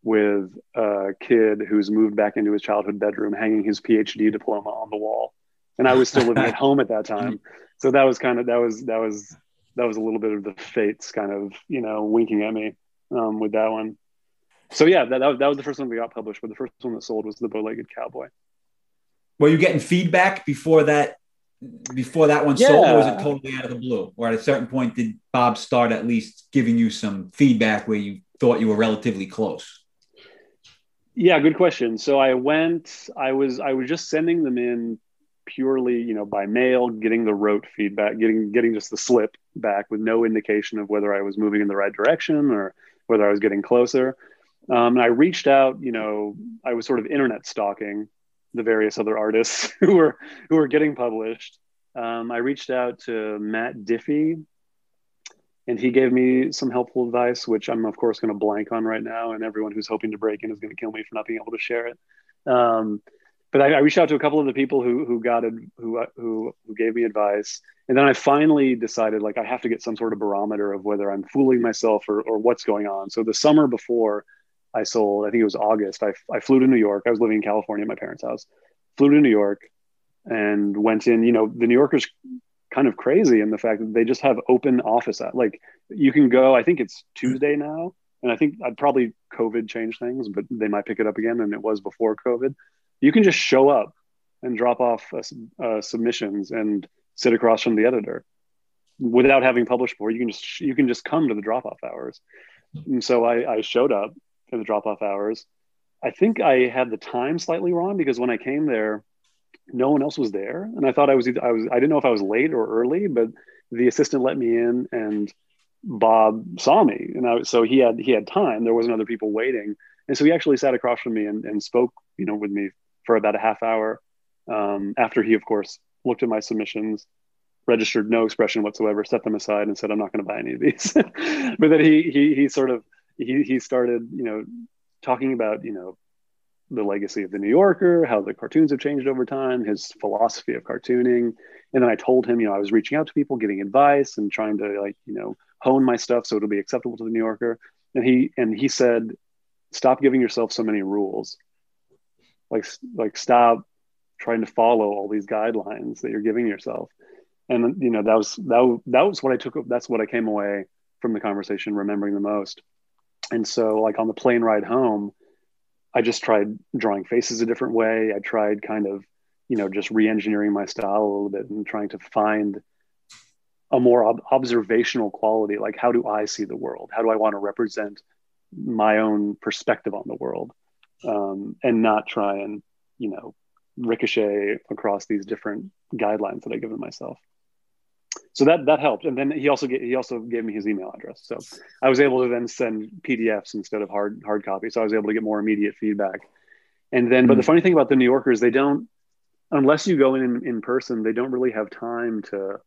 with a kid who's moved back into his childhood bedroom hanging his phd diploma on the wall. And i was still living at home at that time. So that was kind of that was that was that was a little bit of the fates kind of you know winking at me um, with that one so yeah that, that, was, that was the first one that got published but the first one that sold was the bow-legged cowboy were you getting feedback before that before that one yeah. sold or was it totally out of the blue or at a certain point did bob start at least giving you some feedback where you thought you were relatively close yeah, good question. So I went. I was. I was just sending them in purely, you know, by mail, getting the rote feedback, getting getting just the slip back with no indication of whether I was moving in the right direction or whether I was getting closer. Um, and I reached out. You know, I was sort of internet stalking the various other artists who were who were getting published. Um, I reached out to Matt Diffee, and he gave me some helpful advice, which I'm of course going to blank on right now, and everyone who's hoping to break in is going to kill me for not being able to share it. Um, but I, I, reached out to a couple of the people who who got it, who who who gave me advice, and then I finally decided like I have to get some sort of barometer of whether I'm fooling myself or or what's going on. So the summer before I sold, I think it was August. I I flew to New York. I was living in California at my parents' house. Flew to New York and went in. You know, the New Yorkers kind of crazy in the fact that they just have open office at like you can go i think it's tuesday now and i think i'd probably covid change things but they might pick it up again and it was before covid you can just show up and drop off uh, submissions and sit across from the editor without having published before you can just you can just come to the drop off hours and so I, I showed up to the drop off hours. I think i had the time slightly wrong because when i came there no one else was there. And i thought i was i was i didn't know if i was late or early but the assistant let me in and bob saw me. And I, so he had he had time. There wasn't other people waiting. And so he actually sat across from me and, and spoke you know with me for about a half hour um, after he of course looked at my submissions registered no expression whatsoever set them aside and said i'm not going to buy any of these. But then he he he sort of he he started you know talking about you know the legacy of the New Yorker, how the cartoons have changed over time, his philosophy of cartooning. And then I told him, you know, I was reaching out to people, getting advice and trying to like, you know, hone my stuff so it'll be acceptable to the New Yorker. And he and he said, stop giving yourself so many rules. Like like stop trying to follow all these guidelines that you're giving yourself. And you know, that was that, that was what I took that's what I came away from the conversation remembering the most. And so like on the plane ride home, I just tried drawing faces a different way. I tried kind of, you know, just re-engineering my style a little bit and trying to find a more ob- observational quality. Like, how do I see the world? How do I want to represent my own perspective on the world, um, and not try and, you know, ricochet across these different guidelines that i've given myself. So that that helped, and then he also get, he also gave me his email address. So I was able to then send PDFs instead of hard hard copy. So I was able to get more immediate feedback. And then, mm-hmm. but the mm. funny thing about the New Yorkers, they don't, unless you go in in person, they don't really have time to,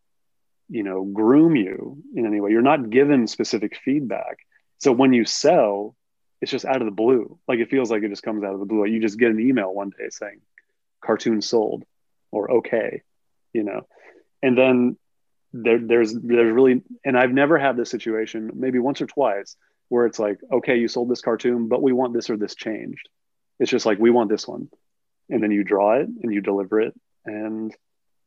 you know, groom you in any way. You're not given specific feedback. So when you sell, it's just out of the blue. Like it feels like it just comes out of the blue. You just get an email one day saying, cartoon sold or okay you know and then there, there's there's really and i've never had this situation maybe once or twice where it's like okay you sold this cartoon but we want this or this changed. It's just like we want this one. And then you draw it and you deliver it and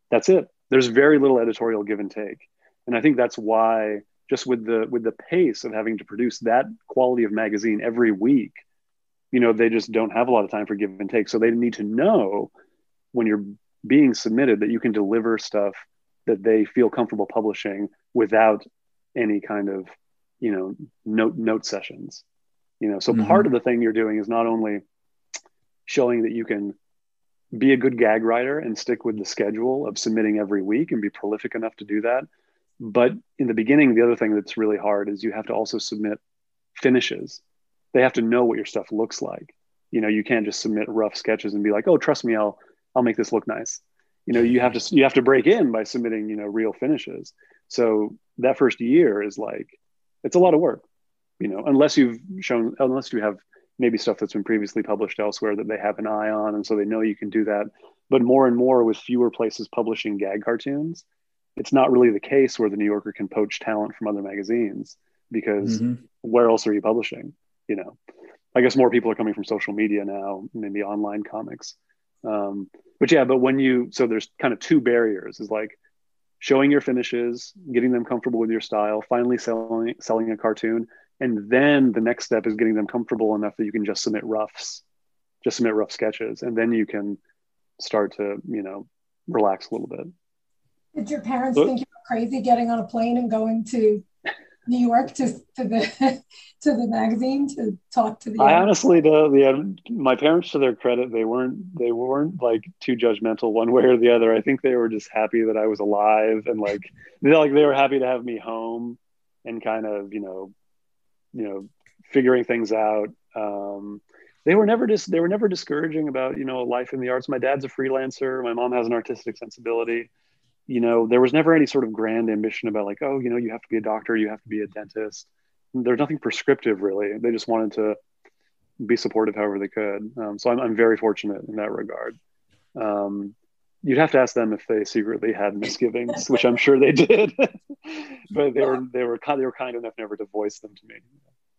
that's it. There's very little editorial give and take. And i think that's why just with the with the pace of having to produce that quality of magazine every week you know they just don't have a lot of time for give and take. So they need to know when you're being submitted that you can deliver stuff that they feel comfortable publishing without any kind of you know note note sessions you know so mm-hmm. part of the thing you're doing is not only showing that you can be a good gag writer and stick with the schedule of submitting every week and be prolific enough to do that but in the beginning the other thing that's really hard is you have to also submit finishes they have to know what your stuff looks like you know you can't just submit rough sketches and be like oh trust me i'll I'll make this look nice. You know, you have to you have to break in by submitting, you know, real finishes. So that first year is like it's a lot of work, you know, unless you've shown unless you have maybe stuff that's been previously published elsewhere that they have an eye on and so they know you can do that. But more and more with fewer places publishing gag cartoons, it's not really the case where the New Yorker can poach talent from other magazines because mm-hmm. where else are you publishing? You know, I guess more people are coming from social media now, maybe online comics. Um, but yeah, but when you so there's kind of two barriers is like showing your finishes, getting them comfortable with your style, finally selling selling a cartoon, and then the next step is getting them comfortable enough that you can just submit roughs, just submit rough sketches, and then you can start to you know relax a little bit. Did your parents think you were crazy getting on a plane and going to New York to, to the to the magazine to talk to the. I honestly, the, the my parents, to their credit, they weren't they weren't like too judgmental one way or the other. I think they were just happy that I was alive and like they like they were happy to have me home and kind of you know you know figuring things out. Um, they were never just they were never discouraging about you know life in the arts. My dad's a freelancer. My mom has an artistic sensibility you know, there was never any sort of grand ambition about like, oh, you know, you have to be a doctor, you have to be a dentist. There's nothing prescriptive really. They just wanted to be supportive however they could. Um, so I'm, I'm very fortunate in that regard. Um, you'd have to ask them if they secretly had misgivings, which I'm sure they did, but they were they were kind they were kind enough never to voice them to me.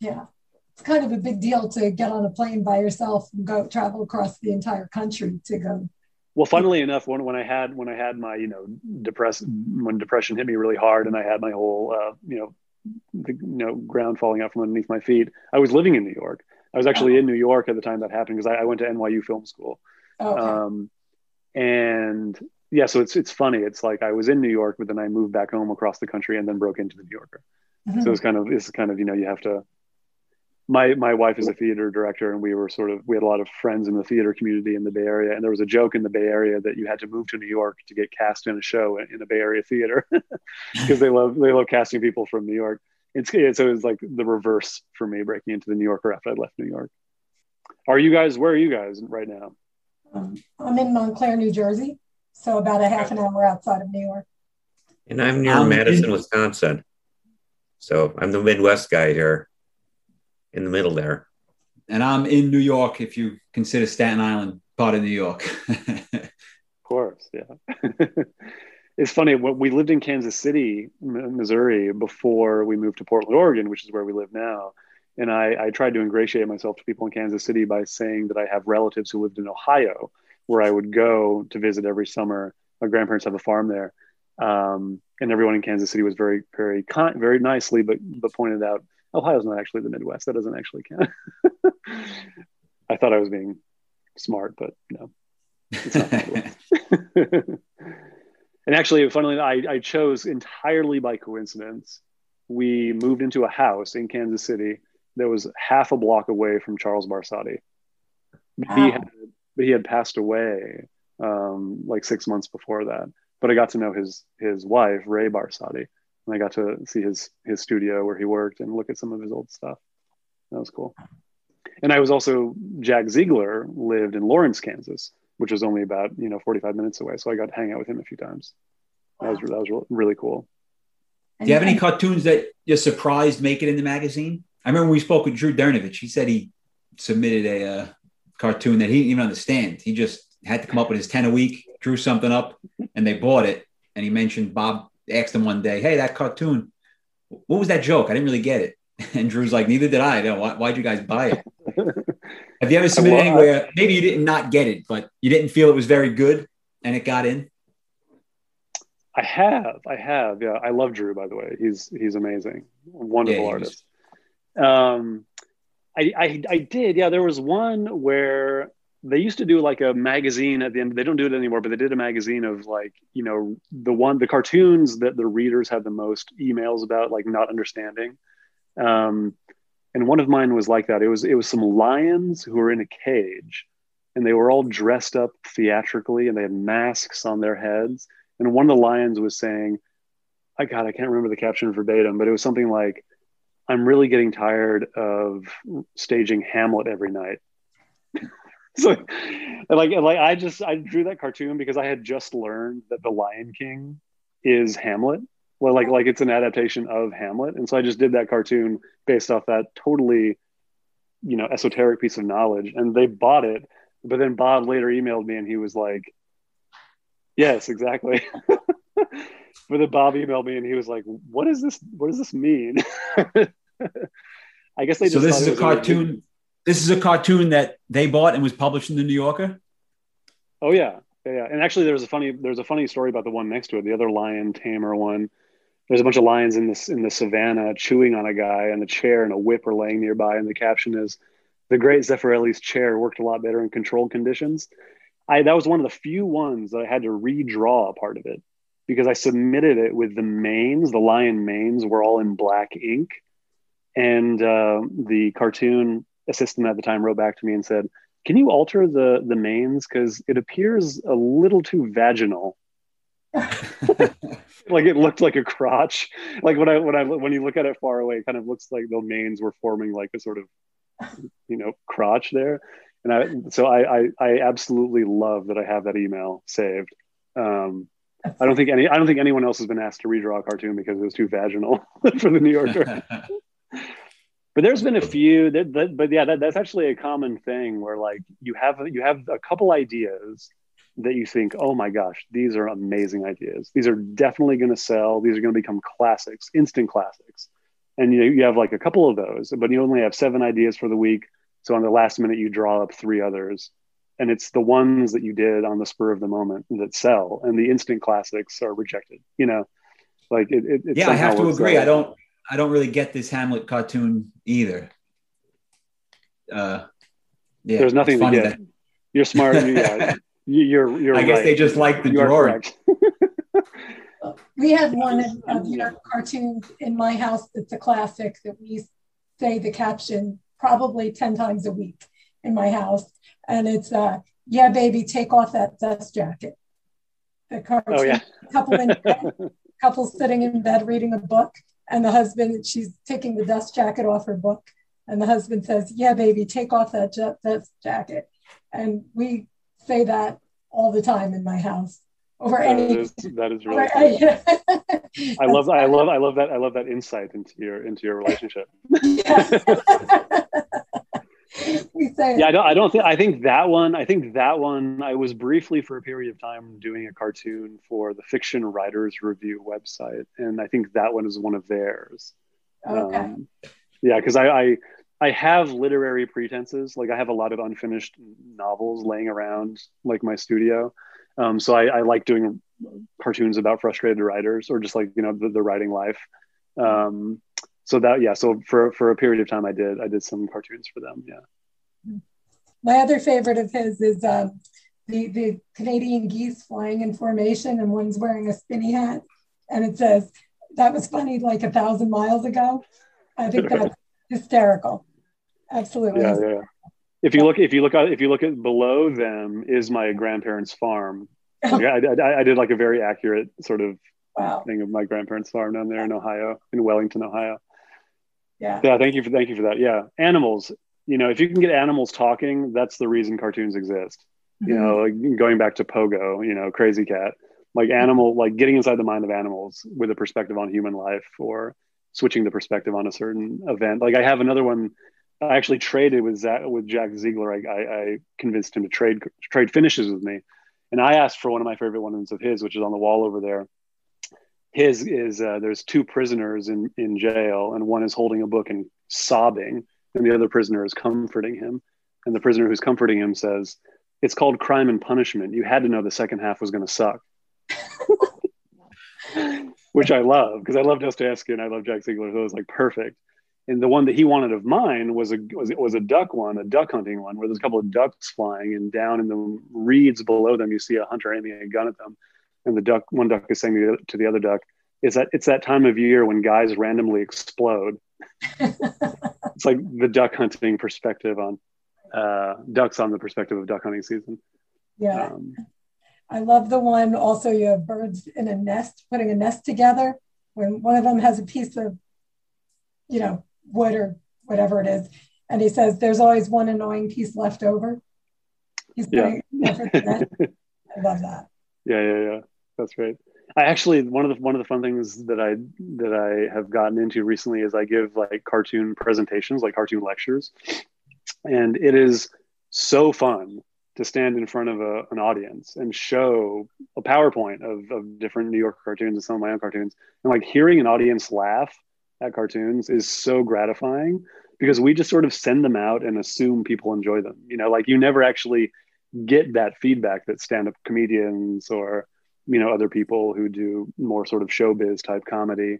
Yeah, it's kind of a big deal to get on a plane by yourself and go travel across the entire country to go well, funnily enough, when, when I had when I had my you know depressed when depression hit me really hard and I had my whole uh, you know the you know ground falling out from underneath my feet, I was living in New York. I was actually oh. in New York at the time that happened because I, I, went to NYU Film School. Oh, okay. Um, and yeah, so it's it's funny. It's like I was in New York, but then I moved back home across the country and then broke into the New Yorker. Mm-hmm. So it's kind of it's kind of you know you have to my my wife is a theater director and we were sort of we had a lot of friends in the theater community in the bay area. And there was a joke in the bay area that you had to move to new york to get cast in a show in a bay area theater because they love they love casting people from new york. It's so it was like the reverse for me breaking into the new yorker after i left new york. Are you guys where are you guys right now? Um, i'm in montclair new jersey so about a half an hour outside of new york. And i'm near um, madison in- wisconsin. So i'm the midwest guy here in the middle there. And I'm in New York, if you consider Staten Island part of New York. of course, yeah. it's funny when we lived in Kansas City, Missouri, before we moved to Portland, Oregon, which is where we live now. And I, I tried to ingratiate myself to people in Kansas City by saying that I have relatives who lived in Ohio, where I would go to visit every summer. My grandparents have a farm there, um, and everyone in Kansas City was very, very, kind, very nicely, but but pointed out Ohio's not actually the Midwest. That doesn't actually count. I thought I was being smart, but no, it's not. and actually, funnily, I, I chose entirely by coincidence. We moved into a house in Kansas City that was half a block away from Charles Barsotti. Wow. He had, he had passed away um, like six months before that. But I got to know his his wife, Ray Barsotti, and I got to see his his studio where he worked and look at some of his old stuff. That was cool. And I was also Jack Ziegler lived in Lawrence, Kansas, which was only about you know 45 minutes away. So I got to hang out with him a few times. That was that was really cool. Do you have any cartoons that you're surprised make it in the magazine? I remember we spoke with Drew Dernavich. He said he submitted a uh, cartoon that he didn't even understand. He just had to come up with his 10 a week, drew something up, and they bought it. And he mentioned Bob asked him one day, Hey, that cartoon, what was that joke? I didn't really get it. And Drew's like, Neither did I. Why, why'd you guys buy it? Have you ever submitted anywhere? Maybe you didn't not get it, but you didn't feel it was very good and it got in? I have. I have. Yeah. I love Drew, by the way. He's he's amazing. Wonderful yeah, artist. Um I, I I did, yeah. There was one where they used to do like a magazine at the end they don't do it anymore but they did a magazine of like you know the one the cartoons that the readers had the most emails about like not understanding. Um, and one of mine was like that. It was it was some lions who were in a cage and they were all dressed up theatrically and they had masks on their heads. And one of the lions was saying i god i can't remember the caption verbatim but it was something like i'm really getting tired of staging hamlet every night so like like I just I drew that cartoon because I had just learned that the Lion King is Hamlet. Well, like like it's an adaptation of Hamlet, and so I just did that cartoon based off that totally, you know, esoteric piece of knowledge. And they bought it, but then Bob later emailed me, and he was like, "Yes, exactly." but then Bob emailed me, and he was like, "What does this? What does this mean?" I guess they. so this is a cartoon. This is a cartoon that they bought and was published in the New Yorker. Oh yeah, yeah. And actually, there's a funny there's a funny story about the one next to it, the other lion tamer one. There's a bunch of lions in this in the savannah chewing on a guy, and the chair and a whip are laying nearby, and the caption is, "The great Zeffirelli's chair worked a lot better in controlled conditions." I that was one of the few ones that I had to redraw a part of it because I submitted it with the manes. The lion manes were all in black ink, and uh, the cartoon assistant at the time wrote back to me and said, "Can you alter the the manes because it appears a little too vaginal." like it looked like a crotch. Like when I when I when you look at it far away, it kind of looks like the manes were forming like a sort of you know crotch there. And I so I I, I absolutely love that I have that email saved. Um, I don't think any I don't think anyone else has been asked to redraw a cartoon because it was too vaginal for the New Yorker but there's been a few that, that but yeah that, that's actually a common thing where like you have you have a couple ideas that you think oh my gosh these are amazing ideas. These are definitely going to sell. These are going to become classics instant classics. And you, you have like a couple of those but you only have seven ideas for the week. So on the last minute you draw up three others and it's the ones that you did on the spur of the moment that sell and the instant classics are rejected you know? Like it, it yeah i have to agree. i don't I don't really get this Hamlet cartoon either. Uh, yeah, There's nothing to get. That... You're smart. yeah, you're you're. I guess right. they just like the drawing. we have one of, of your cartoons in my house that's a classic that we say the caption probably 10 times a week in my house. And it's, uh, yeah, baby, take off that dust jacket. The cartoon, oh, yeah. couple, in bed, couple sitting in bed reading a book and the husband, she's taking the dust jacket off her book. And the husband says, Yeah, baby, take off that dust jacket. And we say that all the time in my house. Over that any is, that is really cool. I love I love I love that I love that insight into your into your relationship. we say yeah, I don't. I don't think. I think that one. I think that one. I was briefly for a period of time doing a cartoon for the Fiction Writers Review website, and I think that one is one of theirs. Okay. Um, yeah, because I, I I have literary pretenses. Like I have a lot of unfinished novels laying around like my studio. Um, so I, I, like doing cartoons about frustrated writers or just like you know the, the writing life. Um, so that yeah so for for a period of time i did i did some cartoons for them yeah my other favorite of his is um, the the Canadian geese flying in formation, and one's wearing a spinny hat, and it says that was funny like a thousand miles ago. I think that's hysterical. Absolutely. Yeah, yeah. If you look, if you look, if you look at below them is my grandparents' farm. Like I, I, I, did like a very accurate sort of wow. thing of my grandparents' farm down there in Ohio, in Wellington, Ohio. Yeah. Yeah. Thank you for thank you for that. Yeah. Animals. You know, if you can get animals talking, that's the reason cartoons exist. Mm-hmm. You know, like going back to Pogo, you know, Krazy Kat, like animal, like getting inside the mind of animals with a perspective on human life, or switching the perspective on a certain event. Like I have another one. I actually traded with Zach, with Jack Ziegler. I, I, I convinced him to trade trade finishes with me, and I asked for one of my favorite ones of his, which is on the wall over there his is uh, there's two prisoners in, in jail and one is holding a book and sobbing and the other prisoner is comforting him. And the prisoner who's comforting him says it's called crime and punishment. You had to know the second half was going to suck. Which i love because i love dostoevsky and i love jack ziegler. So it was like perfect. And the one that he wanted of mine was a was, was a duck one a duck hunting one where there's a couple of ducks flying and down in the reeds below them you see a hunter aiming a gun at them. And the duck one duck is saying to the other duck is that it's that time of year when guys randomly explode it's like the duck hunting perspective on uh, ducks on the perspective of duck hunting season. Yeah. Um, i love the one also you have birds in a nest putting a nest together when one of them has a piece of you know wood or whatever it is. And he says there's always one annoying piece left over. He's putting yeah. i love that. Yeah yeah yeah. That's great. I actually one of the one of the fun things that I that I have gotten into recently is I give like cartoon presentations, like cartoon lectures, and it is so fun to stand in front of a, an audience and show a PowerPoint of, of different New York cartoons and some of my own cartoons, and like hearing an audience laugh at cartoons is so gratifying because we just sort of send them out and assume people enjoy them. You know, like you never actually get that feedback that stand-up comedians or you know other people who do more sort of showbiz type comedy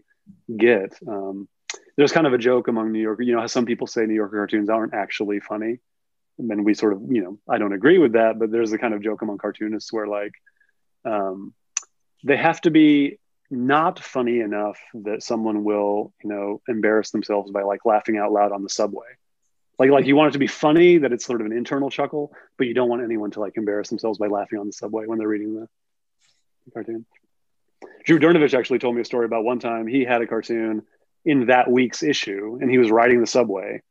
get. Um, there's kind of a joke among New Yorker, you know, how some people say New Yorker cartoons aren't actually funny, and then we sort of, you know, I don't agree with that, but there's a kind of joke among cartoonists where like um, they have to be not funny enough that someone will, you know, embarrass themselves by like laughing out loud on the subway. Like, like you want it to be funny that it's sort of an internal chuckle, but you don't want anyone to like embarrass themselves by laughing on the subway when they're reading the cartoon. Drew Dernavich actually told me a story about one time he had a cartoon in that week's issue and he was riding the subway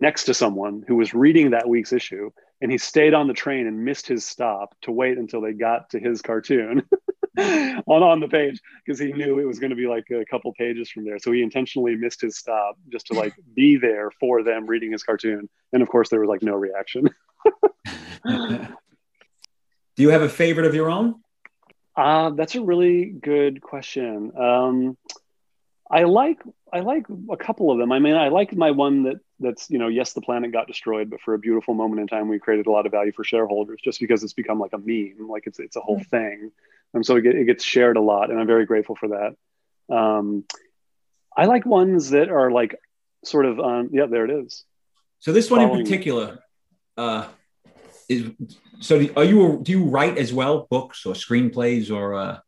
next to someone who was reading that week's issue and he stayed on the train and missed his stop to wait until they got to his cartoon on on the page because he knew it was going to be like a couple pages from there. So he intentionally missed his stop just to like be there for them reading his cartoon. And of course there was like no reaction. Do you have a favorite of your own uh, that's a really good question. Um, I like I like a couple of them. I mean, I like my one that that's you know, yes, the planet got destroyed, but for a beautiful moment in time, we created a lot of value for shareholders, just because it's become like a meme, like it's it's a whole thing, and so it, it gets shared a lot, and I'm very grateful for that. Um, I like ones that are like sort of um, yeah, there it is. So this one Following. in particular, uh, is so are you do you write as well books or screenplays or uh?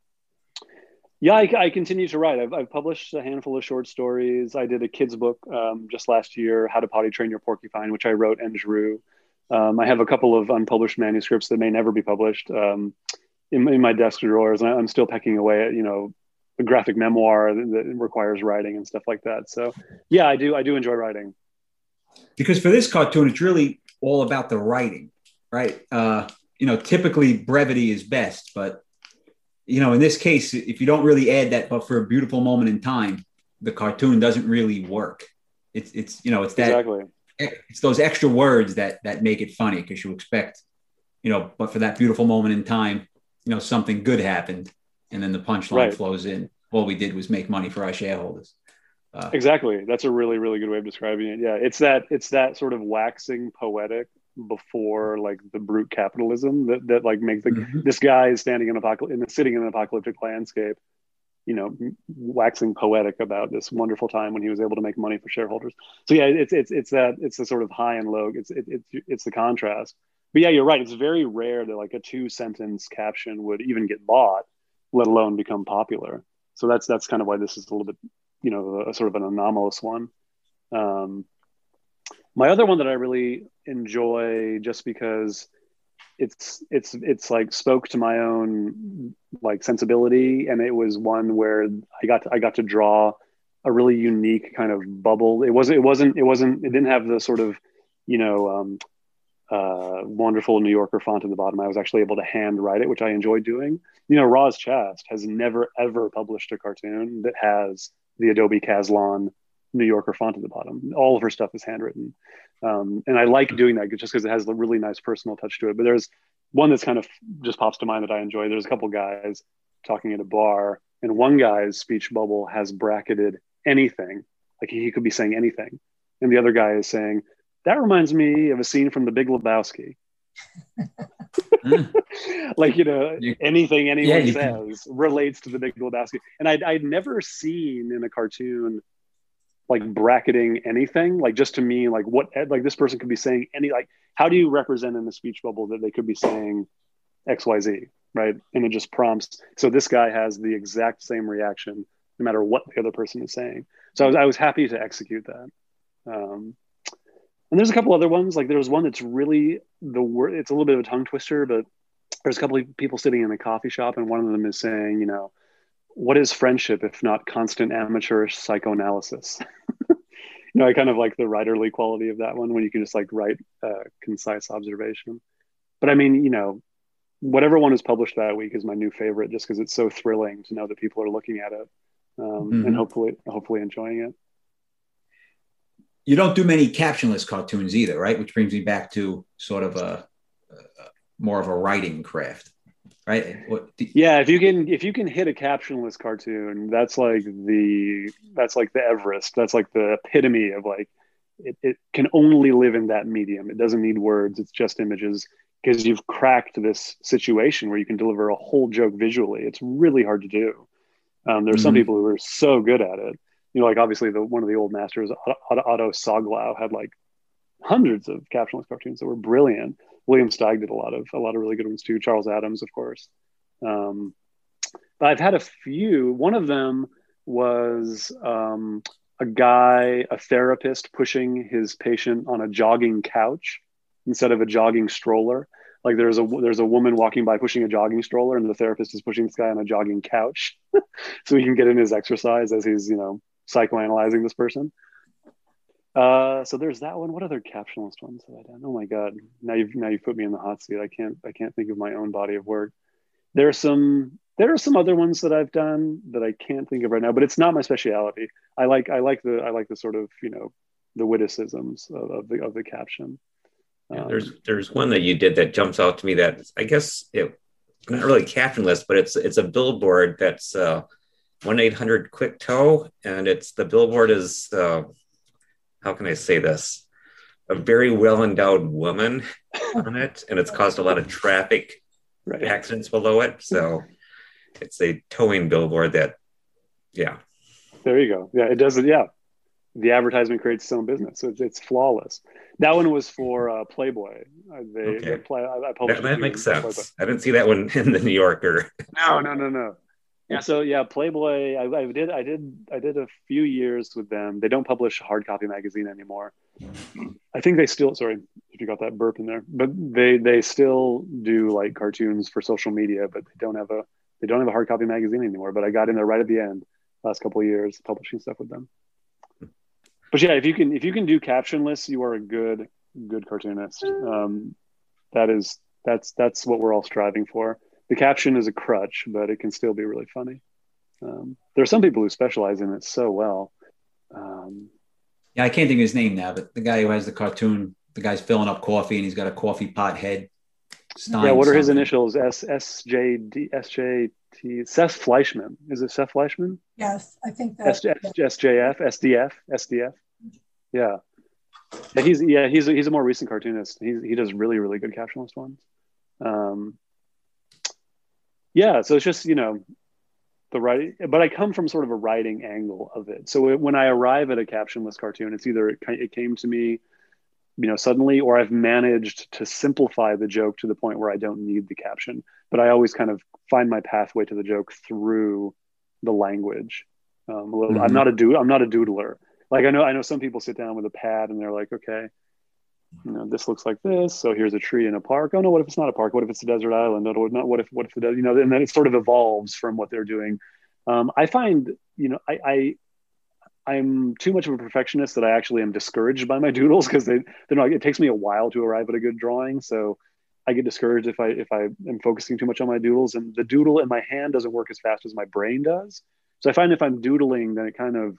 Yeah I, I, continue to write. I've, I've, published a handful of short stories. I did a kids book um, just last year how to potty train your porcupine which i wrote and drew. Um, i have a couple of unpublished manuscripts that may never be published um, in, in, my desk drawers and i'm still pecking away at you know a graphic memoir that, that requires writing and stuff like that. So yeah i do i do enjoy writing. Because for this cartoon it's really all about the writing right? Uh, you know, typically brevity is best, but you know, in this case, if you don't really add that, but for a beautiful moment in time, the cartoon doesn't really work. It's it's you know, it's that exactly. it's those extra words that that make it funny because you expect, you know, but for that beautiful moment in time, you know, something good happened, and then the punchline right. flows in. All we did was make money for our shareholders. Uh, exactly. That's a really, really good way of describing it. Yeah, it's that it's that sort of waxing poetic before like the brute capitalism that, that like makes the, mm-hmm. this guy is standing in apocalypse in sitting in an apocalyptic landscape you know, waxing poetic about this wonderful time when he was able to make money for shareholders. So yeah, it's it's it's that it's the sort of high and low. It's it, it's it's the contrast. But yeah, you're right. It's very rare that like a two sentence caption would even get bought, let alone become popular. So that's that's kind of why this is a little bit, you know, a, a sort of an anomalous one. Um, my other one that I really enjoy, just because it's it's it's like spoke to my own like sensibility. And it was one where i got to, i got to draw a really unique kind of bubble. It wasn't it wasn't it wasn't it didn't have the sort of you know um, uh, wonderful new yorker font at the bottom. I was actually able to hand write it which i enjoyed doing. You know roz chast has never ever published a cartoon that has the adobe caslon new yorker font at the bottom all of her stuff is handwritten um, and I like doing that just because it has a really nice personal touch to it. But there's one that's kind of just pops to mind that I enjoy. There's a couple guys talking at a bar, and one guy's speech bubble has bracketed anything, like he could be saying anything, and the other guy is saying, "That reminds me of a scene from The Big Lebowski." like you know you, anything anyone yeah, says can... relates to the big lebowski and I'd, I'd never seen in a cartoon like bracketing anything like just to me like what like this person could be saying any like how do you represent in the speech bubble that they could be saying xyz right? And it just prompts so this guy has the exact same reaction no matter what the other person is saying. So i was, I was happy to execute that. Um, and there's a couple other ones like there's one that's really the word it's a little bit of a tongue twister but there's a couple of people sitting in a coffee shop and one of them is saying you know what is friendship if not constant amateurish psychoanalysis? you know, I kind of like the writerly quality of that one when you can just like write a concise observation. But I mean, you know, whatever one is published that week is my new favorite just because it's so thrilling to know that people are looking at it um, mm-hmm. and hopefully hopefully enjoying it. You don't do many captionless cartoons either, right? Which brings me back to sort of a, a more of a writing craft right? yeah, if you can if you can hit a captionless cartoon, that's like the that's like the Everest. That's like the epitome of like it, it can only live in that medium. It doesn't need words. It's just images because you've cracked this situation where you can deliver a whole joke visually. It's really hard to do. Um, there's mm-hmm. some people who are so good at it. You know, like obviously the one of the old masters, Otto, Otto Soglow, had like hundreds of captionless cartoons that were brilliant. William Steig did a lot of a lot of really good ones too. Charles Addams, of course. Um, but I've had a few. One of them was um, a guy, a therapist, pushing his patient on a jogging couch instead of a jogging stroller. Like there's a there's a woman walking by pushing a jogging stroller, and the therapist is pushing this guy on a jogging couch, so he can get in his exercise as he's you know psychoanalyzing this person. Uh, so there's that one. What other captionless ones have I done? Oh my god! Now you've now you put me in the hot seat. I can't I can't think of my own body of work. There are some there are some other ones that I've done that I can't think of right now, but it's not my specialty. I like I like the I like the sort of you know the witticisms of, of the of the caption. Yeah, um, there's there's one that you did that jumps out to me that I guess it not really captionless, but it's it's a billboard that's uh, one eight hundred quick tow, and it's the billboard is uh, how can I say this? A very well endowed woman on it, and it's caused a lot of traffic right. accidents below it. So it's a towing billboard that, yeah. There you go. Yeah, it does it. Yeah. The advertisement creates its own business. So it's, it's flawless. That one was for uh, Playboy. Uh, they, okay. play, I, I that, that makes sense. Playboy. I didn't see that one in the New Yorker. No, no, no, no yeah so yeah playboy I, I, did i did i did a few years with them. They don't publish hard copy magazine anymore. I think they still sorry if you got that burp in there but they they still do like cartoons for social media but they don't have a they don't have a hard copy magazine anymore. But i got in there right at the end last couple of years publishing stuff with them. But yeah if you can if you can do captionless you are a good good cartoonist. Um, that is that's that's what we're all striving for the caption is a crutch, but it can still be really funny. Um, there are some people who specialize in it so well. Um, yeah, I can't think of his name now, but the guy who has the cartoon, the guy's filling up coffee and he's got a coffee pot head. Stein yeah, what are something. his initials? S S J D S J T. Seth Fleishman. Is it Seth Fleishman? Yes, I think that's S, S, SJF, SDF, SDF. Yeah. yeah, he's yeah he's a, he's a more recent cartoonist. He he does really really good captionless ones. Um, yeah so it's just you know the writing, but I come from sort of a writing angle of it. So when I arrive at a captionless cartoon, it's either it, it came to me, you know, suddenly, or I've managed to simplify the joke to the point where I don't need the caption. But I always kind of find my pathway to the joke through the language. Um, mm-hmm. I'm not a dude. I'm not a doodler. Like I know, I know some people sit down with a pad and they're like, okay, you know, this looks like this. So here's a tree in a park. Oh no, what if it's not a park? What if it's a desert island? No, not what if what if the you know? And then it sort of evolves from what they're doing. Um, I find you know I, I I'm too much of a perfectionist that I actually am discouraged by my doodles because they they're not. It takes me a while to arrive at a good drawing, so I get discouraged if I if I am focusing too much on my doodles, and the doodle in my hand doesn't work as fast as my brain does. So I find if I'm doodling, then it kind of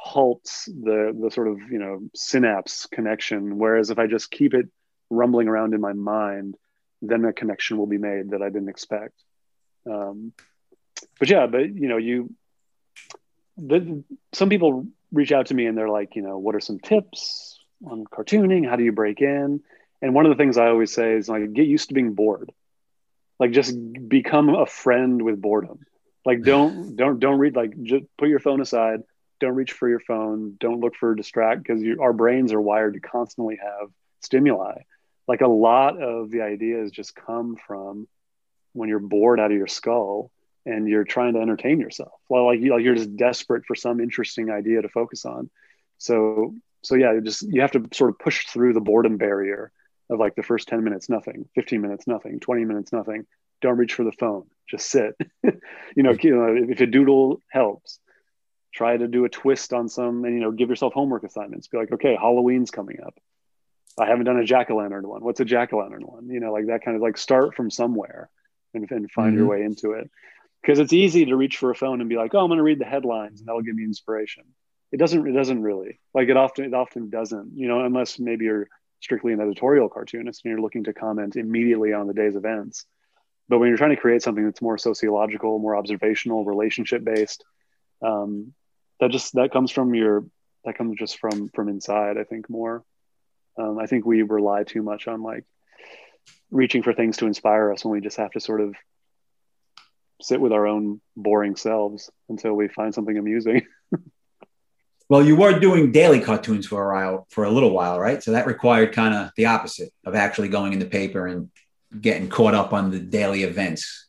halts the the sort of you know synapse connection. Whereas if i just keep it rumbling around in my mind then a connection will be made that i didn't expect. Um, but yeah but you know you the, some people reach out to me and they're like you know what are some tips on cartooning? How do you break in? And one of the things i always say is like get used to being bored. Like just become a friend with boredom. Like don't don't don't read like just put your phone aside don't reach for your phone don't look for distract because our brains are wired to constantly have stimuli. Like a lot of the ideas just come from when you're bored out of your skull and you're trying to entertain yourself. Well like, you, like you're just desperate for some interesting idea to focus on. So so yeah you just you have to sort of push through the boredom barrier of like the first 10 minutes nothing 15 minutes nothing 20 minutes nothing. Don't reach for the phone. Just sit. You know, you know if a doodle helps try to do a twist on some and you know give yourself homework assignments. Be like okay halloween's coming up. I haven't done a jack-o'-lantern one. What's a jack-o'-lantern one? You know like that kind of like start from somewhere and, and find mm-hmm. your way into it. Because it's easy to reach for a phone and be like oh i'm going to read the headlines and that'll give me inspiration. It doesn't it doesn't really. Like it often it often doesn't you know unless maybe you're strictly an editorial cartoonist and you're looking to comment immediately on the day's events. But when you're trying to create something that's more sociological more observational relationship based um, that just that comes from your that comes just from from inside i think more. Um, i think we rely too much on like reaching for things to inspire us when we just have to sort of sit with our own boring selves until we find something amusing. Well you were doing daily cartoons for a while for a little while right? So that required kind of the opposite of actually going in the paper and getting caught up on the daily events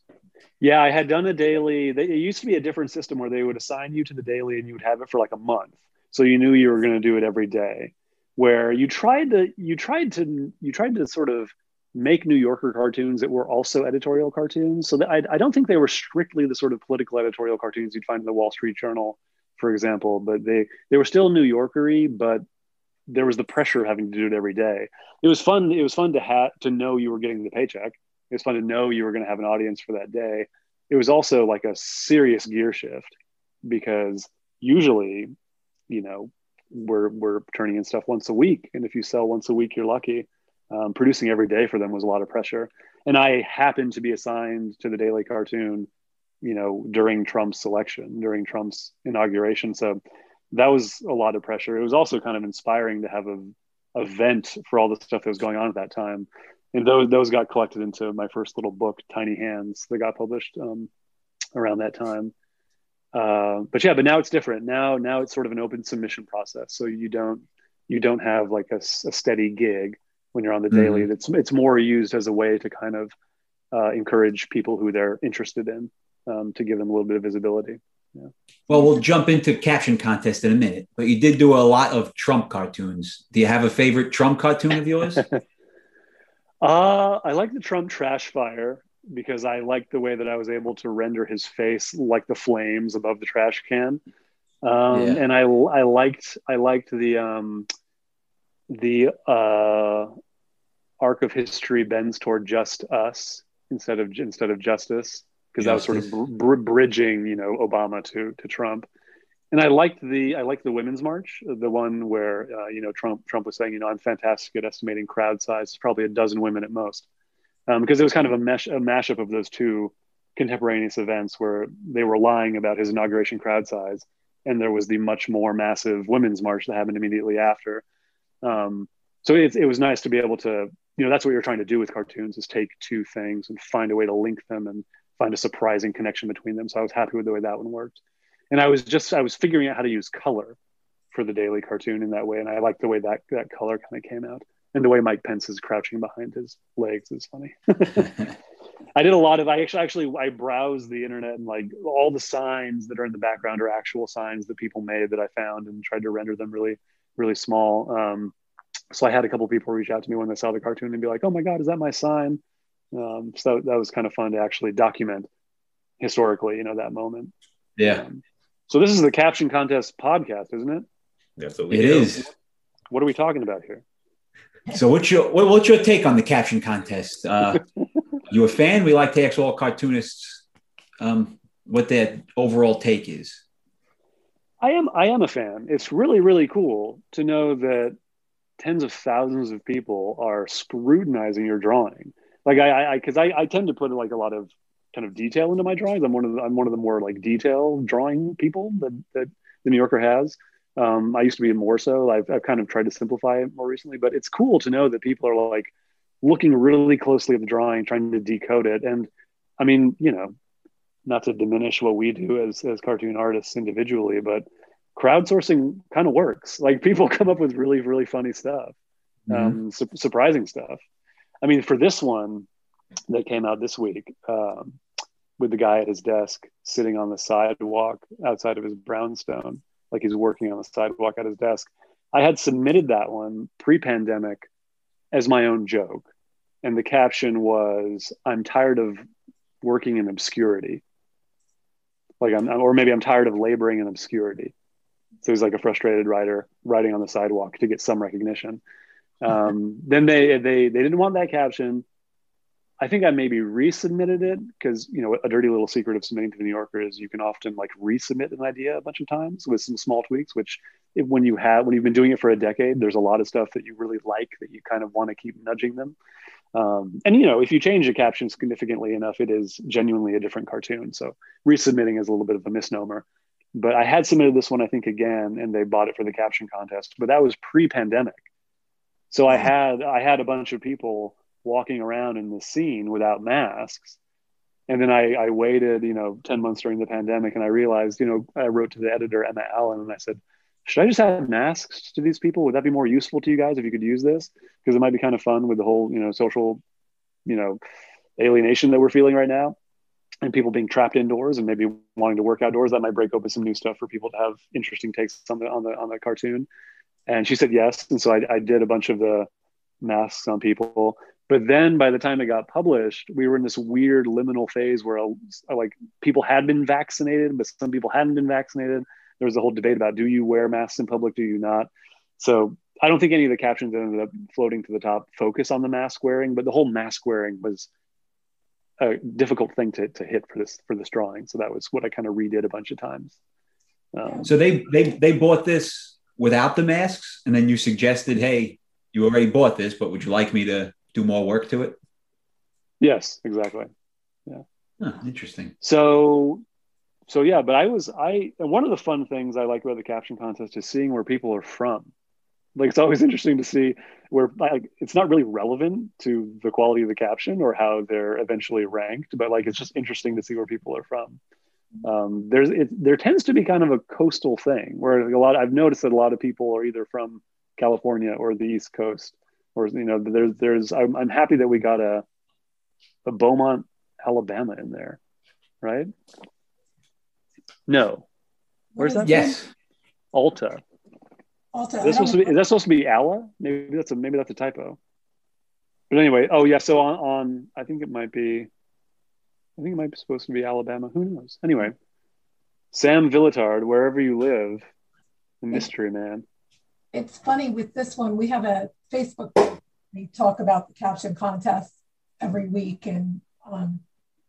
yeah, I had done a daily. It used to be a different system where they would assign you to the daily and you would have it for like a month. So you knew you were going to do it every day. Where you tried to you tried to you tried to sort of make New Yorker cartoons that were also editorial cartoons. So I, I don't think they were strictly the sort of political editorial cartoons you'd find in the Wall Street Journal, for example. But they they were still New Yorkery, but there was the pressure of having to do it every day. It was fun. It was fun to have to know you were getting the paycheck it was fun to know you were going to have an audience for that day. It was also like a serious gear shift because usually, you know, we're we're turning in stuff once a week, and if you sell once a week, you're lucky. Um, producing every day for them was a lot of pressure, and I happened to be assigned to the daily cartoon, you know, during Trump's election, during Trump's inauguration. So that was a lot of pressure. It was also kind of inspiring to have a, a vent for all the stuff that was going on at that time and those those got collected into my first little book, Tiny Hands, that got published um, around that time. Uh, but yeah, but now it's different. Now now it's sort of an open submission process, so you don't you don't have like a, a steady gig when you're on the mm-hmm. daily. It's it's more used as a way to kind of uh, encourage people who they're interested in um, to give them a little bit of visibility. Yeah. Well, we'll jump into caption contest in a minute, but you did do a lot of Trump cartoons. Do you have a favorite Trump cartoon of yours? Uh, I like the Trump trash fire because I like the way that I was able to render his face like the flames above the trash can. Um, yeah. and I, I liked, I liked the, um, the, uh, arc of history bends toward just us instead of, instead of justice. Cause that was sort of br- bridging, you know, Obama to, to Trump and I liked the I liked the women's march, the one where uh, you know Trump Trump was saying, you know, I'm fantastic at estimating crowd size. Probably a dozen women at most, um, because it was kind of a mesh a mashup of those two contemporaneous events where they were lying about his inauguration crowd size, and there was the much more massive women's march that happened immediately after. Um, so it, it was nice to be able to, you know, that's what you're trying to do with cartoons is take two things and find a way to link them and find a surprising connection between them. So I was happy with the way that one worked. And I was just I was figuring out how to use color for the daily cartoon in that way, and I liked the way that that color kind of came out, and the way Mike Pence is crouching behind his legs is funny. I did a lot of I actually actually I browsed the internet and like all the signs that are in the background are actual signs that people made that I found and tried to render them really really small. Um, so I had a couple people reach out to me when they saw the cartoon and be like, "Oh my god, is that my sign?" Um, so that was kind of fun to actually document historically, you know, that moment. Yeah. Um, so this is the caption contest podcast, isn't it? That's what we It do. is. What are we talking about here? So what's your what, what's your take on the caption contest? Uh, you a fan? We like to ask all cartoonists um, what their overall take is. I am I am a fan. It's really really cool to know that tens of thousands of people are scrutinizing your drawing. Like I I because I, I, tend to put like a lot of kind of detail into my drawings. I'm one of the, I'm one of the more like detail drawing people that that the New Yorker has. Um, I used to be more so. I've I've kind of tried to simplify it more recently, but it's cool to know that people are like looking really closely at the drawing, trying to decode it. And I mean, you know, not to diminish what we do as as cartoon artists individually, but crowdsourcing kind of works. Like people come up with really really funny stuff, Mhm. um, su- surprising stuff. I mean, for this one that came out this week, um, with the guy at his desk sitting on the sidewalk outside of his brownstone, like he's working on the sidewalk at his desk. I had submitted that one pre-pandemic as my own joke, and the caption was, "I'm tired of working in obscurity." Like I'm, or maybe I'm tired of laboring in obscurity. So he's like a frustrated writer writing on the sidewalk to get some recognition. Um, then they they they didn't want that caption. I think I maybe resubmitted it because you know a dirty little secret of submitting to the New Yorker is you can often like resubmit an idea a bunch of times with some small tweaks. Which if, when you have when you've been doing it for a decade, there's a lot of stuff that you really like that you kind of want to keep nudging them. Um, and you know if you change the caption significantly enough, it is genuinely a different cartoon. So resubmitting is a little bit of a misnomer. But I had submitted this one I think again, and they bought it for the caption contest. But that was pre-pandemic, so I had I had a bunch of people walking around in the scene without masks. And then I, I waited, you know, 10 months during the pandemic and I realized, you know, I wrote to the editor, Emma Allen, and I said, should I just add masks to these people? Would that be more useful to you guys if you could use this? Because it might be kind of fun with the whole, you know, social, you know, alienation that we're feeling right now and people being trapped indoors and maybe wanting to work outdoors. That might break open some new stuff for people to have interesting takes on the, on the, on the cartoon. And she said yes. And so I, I did a bunch of the masks on people. But then by the time it got published, we were in this weird liminal phase where uh, like people had been vaccinated, but some people hadn't been vaccinated. There was a whole debate about do you wear masks in public, do you not? So I don't think any of the captions that ended up floating to the top focus on the mask wearing, but the whole mask wearing was a difficult thing to, to hit for this for this drawing. So that was what I kind of redid a bunch of times. Um, So they they they bought this without the masks, and then you suggested, hey, you already bought this, but would you like me to do more work to it? yes, exactly. Huh, interesting. So, so yeah, but I was I one of the fun things I like about the caption contest is seeing where people are from. Like it's always interesting to see where like it's not really relevant to the quality of the caption or how they're eventually ranked, but like it's just interesting to see where people are from. Um, there's it, there tends to be kind of a coastal thing where a lot I've noticed that a lot of people are either from California or the East Coast, or you know there's there's I'm, I'm happy that we got a a Beaumont Alabama in there, right? No. Where's that? Yes. Alta. Alta. Is that supposed to be, don't- is that supposed to be Alla? Maybe that's a maybe that's a typo. But anyway, oh yeah, so on, on I think it might be I think it might be supposed to be Alabama. Who knows? Anyway. Sam Villitard, wherever you live, mystery man. It's funny with this one, we have a Facebook. We talk about the caption contest every week and um,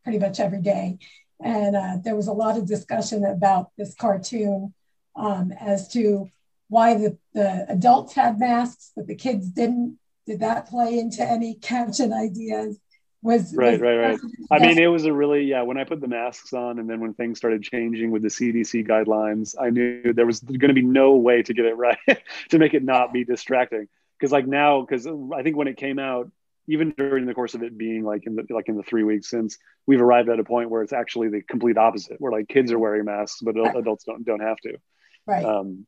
pretty much every day. And uh, there was a lot of discussion about this cartoon um, as to why the, the adults had masks, but the kids didn't. Did that play into any caption ideas? Was Right, was- right, right. I mean, it was a really yeah. When I put the masks on, and then when things started changing with the CDC guidelines, I knew there was going to be no way to get it right to make it not be distracting. Because like now, because I think when it came out, even during the course of it being like in the like in the three weeks since we've arrived at a point where it's actually the complete opposite where like kids are wearing masks but adults don't don't have to right um,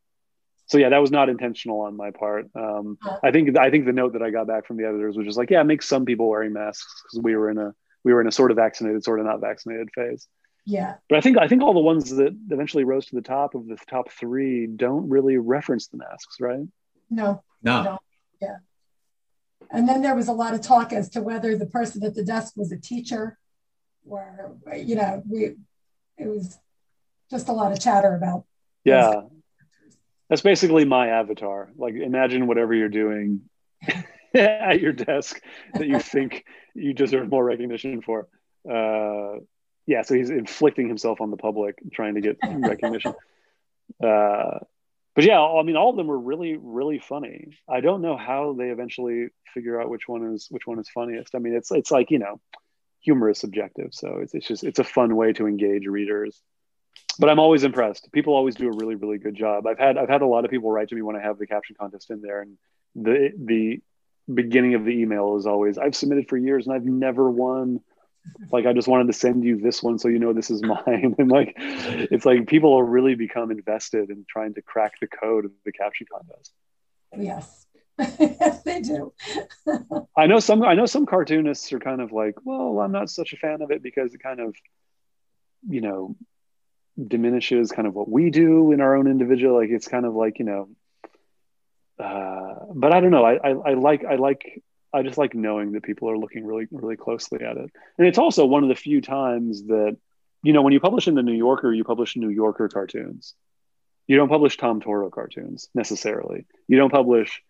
so yeah that was not intentional on my part. Um, i think i think the note that i got back from the editors was just like yeah make some people wearing masks because we were in a we were in a sort of vaccinated sort of not vaccinated phase. Yeah. But i think i think all the ones that eventually rose to the top of the top three don't really reference the masks right? No. No. no yeah. And then there was a lot of talk as to whether the person at the desk was a teacher or you know we it was just a lot of chatter about yeah that's basically my avatar. Like imagine whatever you're doing at your desk that you think you deserve more recognition for. Uh, yeah so he's inflicting himself on the public trying to get recognition. Uh, but yeah i mean all of them were really really funny. I don't know how they eventually figure out which one is which one is funniest. I mean it's it's like you know humor is subjective so it's, it's just it's a fun way to engage readers but i'm always impressed. People always do a really really good job. I've had i've had a lot of people write to me when i have the caption contest in there and the the beginning of the email is always i've submitted for years and i've never won. Like i just wanted to send you this one so you know this is mine. And like it's like people will really become invested in trying to crack the code of the caption contest. Yes yes. They do. I know some i know some cartoonists are kind of like well i'm not such a fan of it because it kind of you know diminishes kind of what we do in our own individual like it's kind of like you know uh, but i don't know. I, I i like i like i just like knowing that people are looking really really closely at it. And it's also one of the few times that you know when you publish in the new yorker you publish new yorker cartoons. You don't publish tom toro cartoons necessarily. You don't publish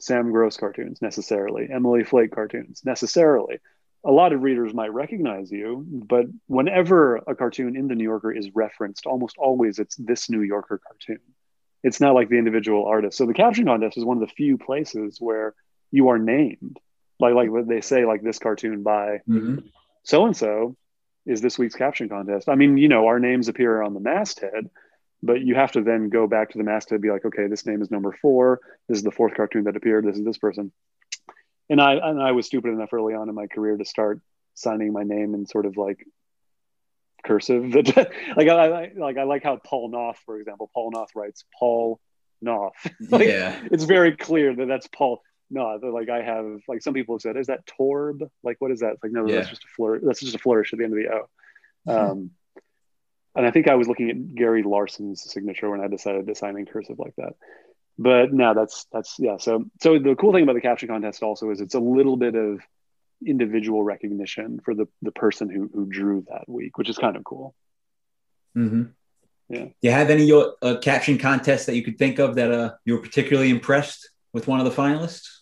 sam gross cartoons necessarily. Emily flake cartoons necessarily a lot of readers might recognize you, but whenever a cartoon in the New Yorker is referenced, almost always it's this New Yorker cartoon. It's not like the individual artist. So the caption contest is one of the few places where you are named. Like like what they say, like this cartoon by so and so is this week's caption contest. I mean, you know, our names appear on the masthead, but you have to then go back to the masthead and be like, okay, this name is number four. This is the fourth cartoon that appeared. This is this person and I and I was stupid enough early on in my career to start signing my name in sort of like cursive. like I, I like I like how Paul Noth, for example, Paul Noth writes Paul Noth. like, yeah, it's very clear that that's Paul. No, like I have like some people have said, is that Torb? Like what is that? It's like no, Yeah. that's just a flourish. That's just a flourish at the end of the O. Um, and I think I was looking at Gary Larson's signature when I decided to sign in cursive like that but no that's that's yeah. So so the cool thing about the caption contest also is it's a little bit of individual recognition for the the person who who drew that week which is kind of cool. Hmm Yeah. Do you have any uh, caption contests that you could think of that uh, you were particularly impressed with one of the finalists,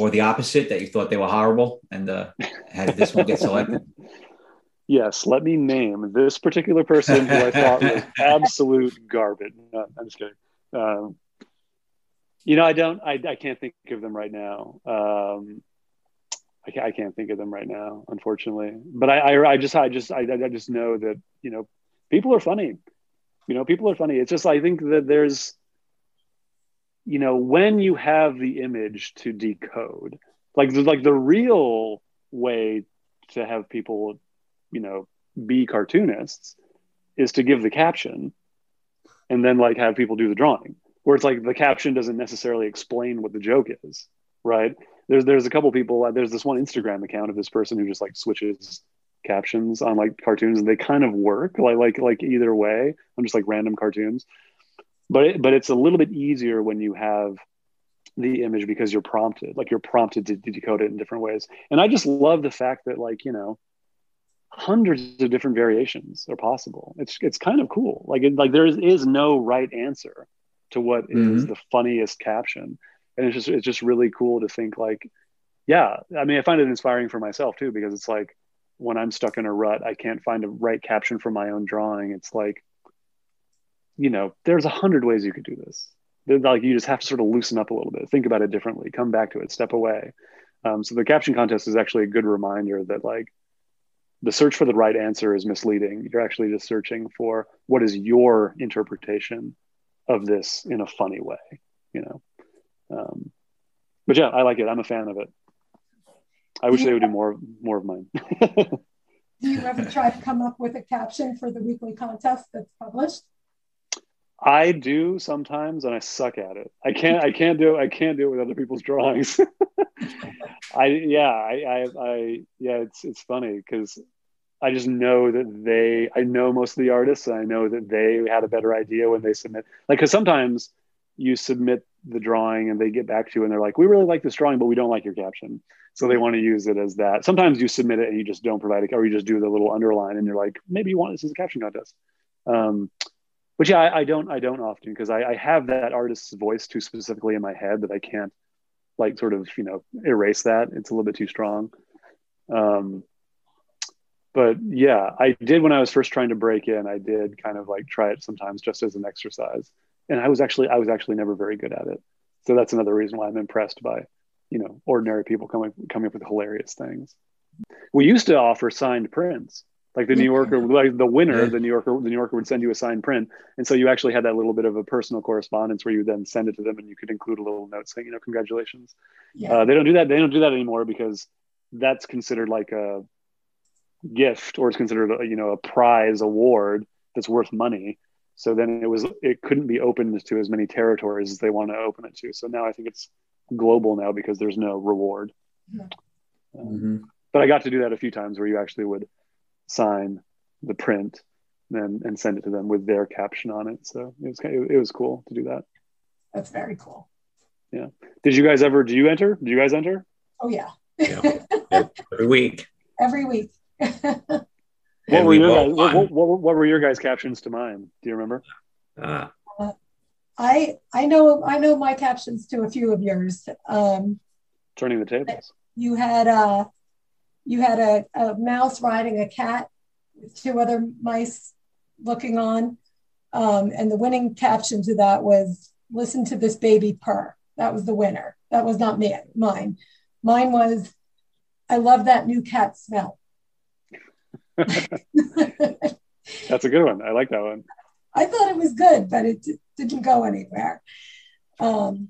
or the opposite that you thought they were horrible and uh, had this one get selected? yes let me name this particular person who i thought was absolute garbage. No, i'm just kidding. Um, you know i don't I, I can't think of them right now. Um, I, I can't think of them right now unfortunately. But i i, I just i just I, I just know that you know people are funny. You know people are funny. It's just i think that there's you know when you have the image to decode like like the real way to have people you know be cartoonists is to give the caption and then like have people do the drawing where it's like the caption doesn't necessarily explain what the joke is right? There's there's a couple people uh, there's this one instagram account of this person who just like switches captions on like cartoons and they kind of work like like like either way I'm just like random cartoons. But it, but it's a little bit easier when you have the image because you're prompted like you're prompted to decode it in different ways. And i just love the fact that like you know hundreds of different variations are possible. It's it's kind of cool. Like it, like there is, is no right answer to what is Mhm. the funniest caption. And it's just it's just really cool to think like yeah i mean i find it inspiring for myself too because it's like when i'm stuck in a rut i can't find a right caption for my own drawing. It's like you know there's a hundred ways you could do this. Like you just have to sort of loosen up a little bit think about it differently come back to it step away. Um, so the caption contest is actually a good reminder that like the search for the right answer is misleading. You're actually just searching for what is your interpretation of this in a funny way you know um, but yeah i like it i'm a fan of it I wish they would do more more of mine. Do you ever try to come up with a caption for the weekly contest that's published? I do sometimes, and I suck at it. I can't. I can't do. I can't do it with other people's drawings. I yeah. I, I I yeah. It's it's funny because I just know that they. I know most of the artists, and I know that they had a better idea when they submit. Like, because sometimes you submit the drawing and they get back to you and they're like, "We really like this drawing, but we don't like your caption." So they want to use it as that. Sometimes you submit it and you just don't provide it, or you just do the little underline and you're like, maybe you want this as a caption contest. Um, but yeah, I, I, don't, I don't often because I, I, have that artist's voice too specifically in my head that I can't like sort of you know erase that. It's a little bit too strong. Um, but yeah, I did when I was first trying to break in. I did kind of like try it sometimes just as an exercise, and I was actually, I was actually never very good at it. So that's another reason why I'm impressed by you know ordinary people coming coming up with hilarious things. We used to offer signed prints, like the New Yorker, like the winner, the New Yorker, the New Yorker would send you a signed print, and so you actually had that little bit of a personal correspondence where you then send it to them, and you could include a little note saying, you know, congratulations. Yeah. Uh, they don't do that. They don't do that anymore because that's considered like a gift, or it's considered a, you know a prize award that's worth money. So then it was it couldn't be opened to as many territories as they want to open it to. So now I think it's global now because there's no reward. Um, mm-hmm. But I got to do that a few times where you actually would sign the print and, and send it to them with their caption on it. So it was it was cool to do that. That's very cool. Yeah. Did you guys ever? Do you enter? Do you guys enter? Oh yeah. yeah. Every week. Every week. What were your guys, what, what, what, were your guys' captions to mine? Do you remember? Uh, I I know I know my captions to a few of yours. Um, Turning the tables. You had a you had a, a mouse riding a cat with two other mice looking on, um, and the winning caption to that was "Listen to this baby purr." That was the winner. That was not me. Mine. Mine was I love that new cat smell. That's a good one. I like that one. I thought it was good, but it d- didn't go anywhere. Um,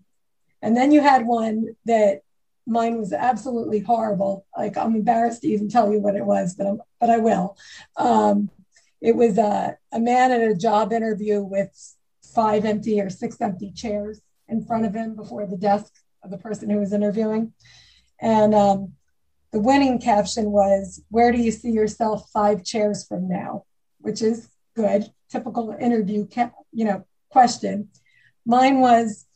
and then you had one that mine was absolutely horrible. Like I'm embarrassed to even tell you what it was, but I'm, but I will. Um, it was a, a man at a job interview with five empty or six empty chairs in front of him before the desk of the person who was interviewing. And um, the winning caption was, Where do you see yourself five chairs from now? Which is good, typical interview, you know, question. Mine was,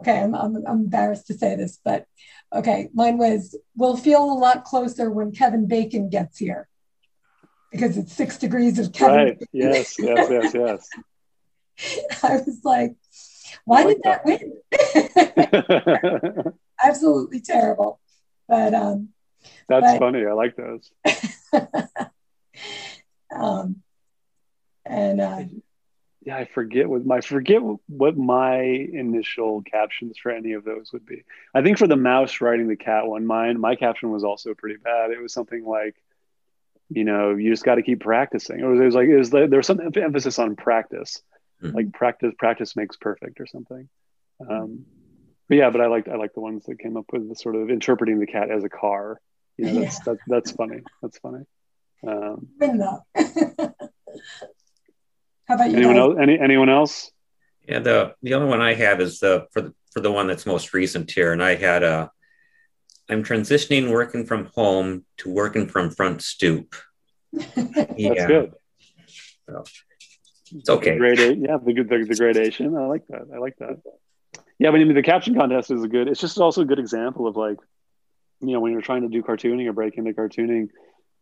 okay, I'm, I'm, I'm embarrassed to say this, but okay, mine was, we'll feel a lot closer when Kevin Bacon gets here because it's six degrees of Kevin. Right. Bacon. Yes, yes, yes, yes. I was like, why like did that, that win? Absolutely terrible. But um that's but, funny. I like those. um and uh, yeah, I forget what my forget what my initial captions for any of those would be. I think for the mouse riding the cat one, mine my caption was also pretty bad. It was something like, you know, you just got to keep practicing. It was, it was like it was there was some emphasis on practice, mm-hmm. like practice practice makes perfect or something. Um, but yeah, but I liked I like the ones that came up with the sort of interpreting the cat as a car. You know, that's yeah. that's, that's funny. That's funny. Um, How about you? Anyone guys? else? Any anyone else? Yeah, the the only one I have is the for the for the one that's most recent here, and I had a. I'm transitioning working from home to working from front stoop. yeah. That's good. So, it's okay. Grade yeah, the, the the gradation. I like that. I like that. Yeah, but I mean, the caption contest is a good. It's just also a good example of like, you know, when you're trying to do cartooning or break into cartooning,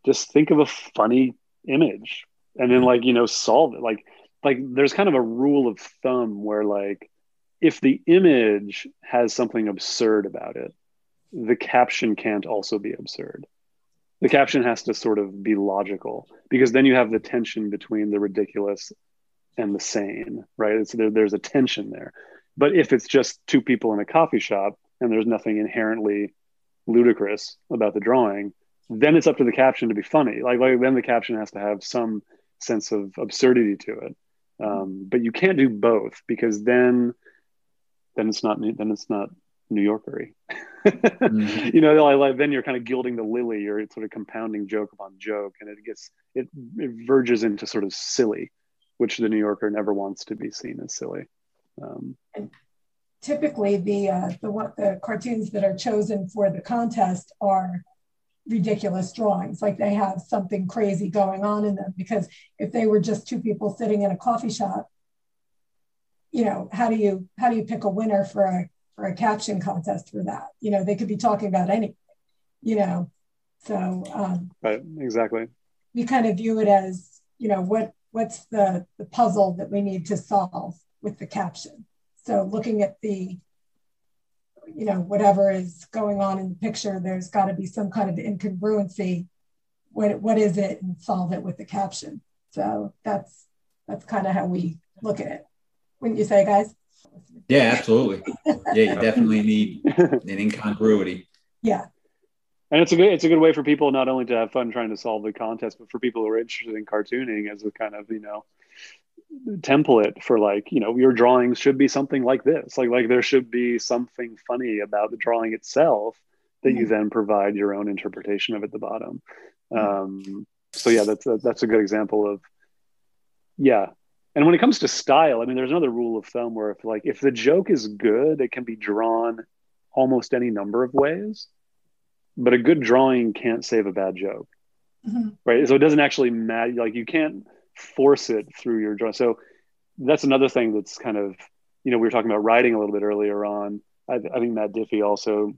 just think of a funny image and then like you know solve it. Like like there's kind of a rule of thumb where like if the image has something absurd about it the caption can't also be absurd. The caption has to sort of be logical because then you have the tension between the ridiculous and the sane right? It's, there, there's a tension there but if it's just two people in a coffee shop and there's nothing inherently ludicrous about the drawing then it's up to the caption to be funny like, like then the caption has to have some sense of absurdity to it. Um, but you can't do both because then then it's not then it's not New Yorkery. mm-hmm. you know, like, then you're kind of gilding the lily. You're sort of compounding joke upon joke, and it gets it, it verges into sort of silly, which the New Yorker never wants to be seen as silly. Um, and typically, the uh, the what the cartoons that are chosen for the contest are ridiculous drawings. Like they have something crazy going on in them because if they were just two people sitting in a coffee shop you know how do you how do you pick a winner for a for a caption contest for that? You know they could be talking about anything you know? So um, right exactly. we kind of view it as you know what what's the the puzzle that we need to solve with the caption so looking at the you know, whatever is going on in the picture, there's got to be some kind of incongruency. What, what is it and solve it with the caption. So that's that's kind of how we look at it. Wouldn't you say, guys? Yeah, absolutely. yeah, you definitely need an incongruity. Yeah. And it's a good it's a good way for people not only to have fun trying to solve the contest, but for people who are interested in cartooning as a kind of, you know, template for like you know your drawings should be something like this like like there should be something funny about the drawing itself that mm-hmm. you then provide your own interpretation of at the bottom mm-hmm. um, so yeah that's a, that's a good example of yeah and when it comes to style i mean there's another rule of thumb where if like if the joke is good it can be drawn almost any number of ways but a good drawing can't save a bad joke mm-hmm. right so it doesn't actually matter like you can't force it through your drawing. So that's another thing that's kind of, you know, we were talking about writing a little bit earlier on. I, I think Matt Diffee also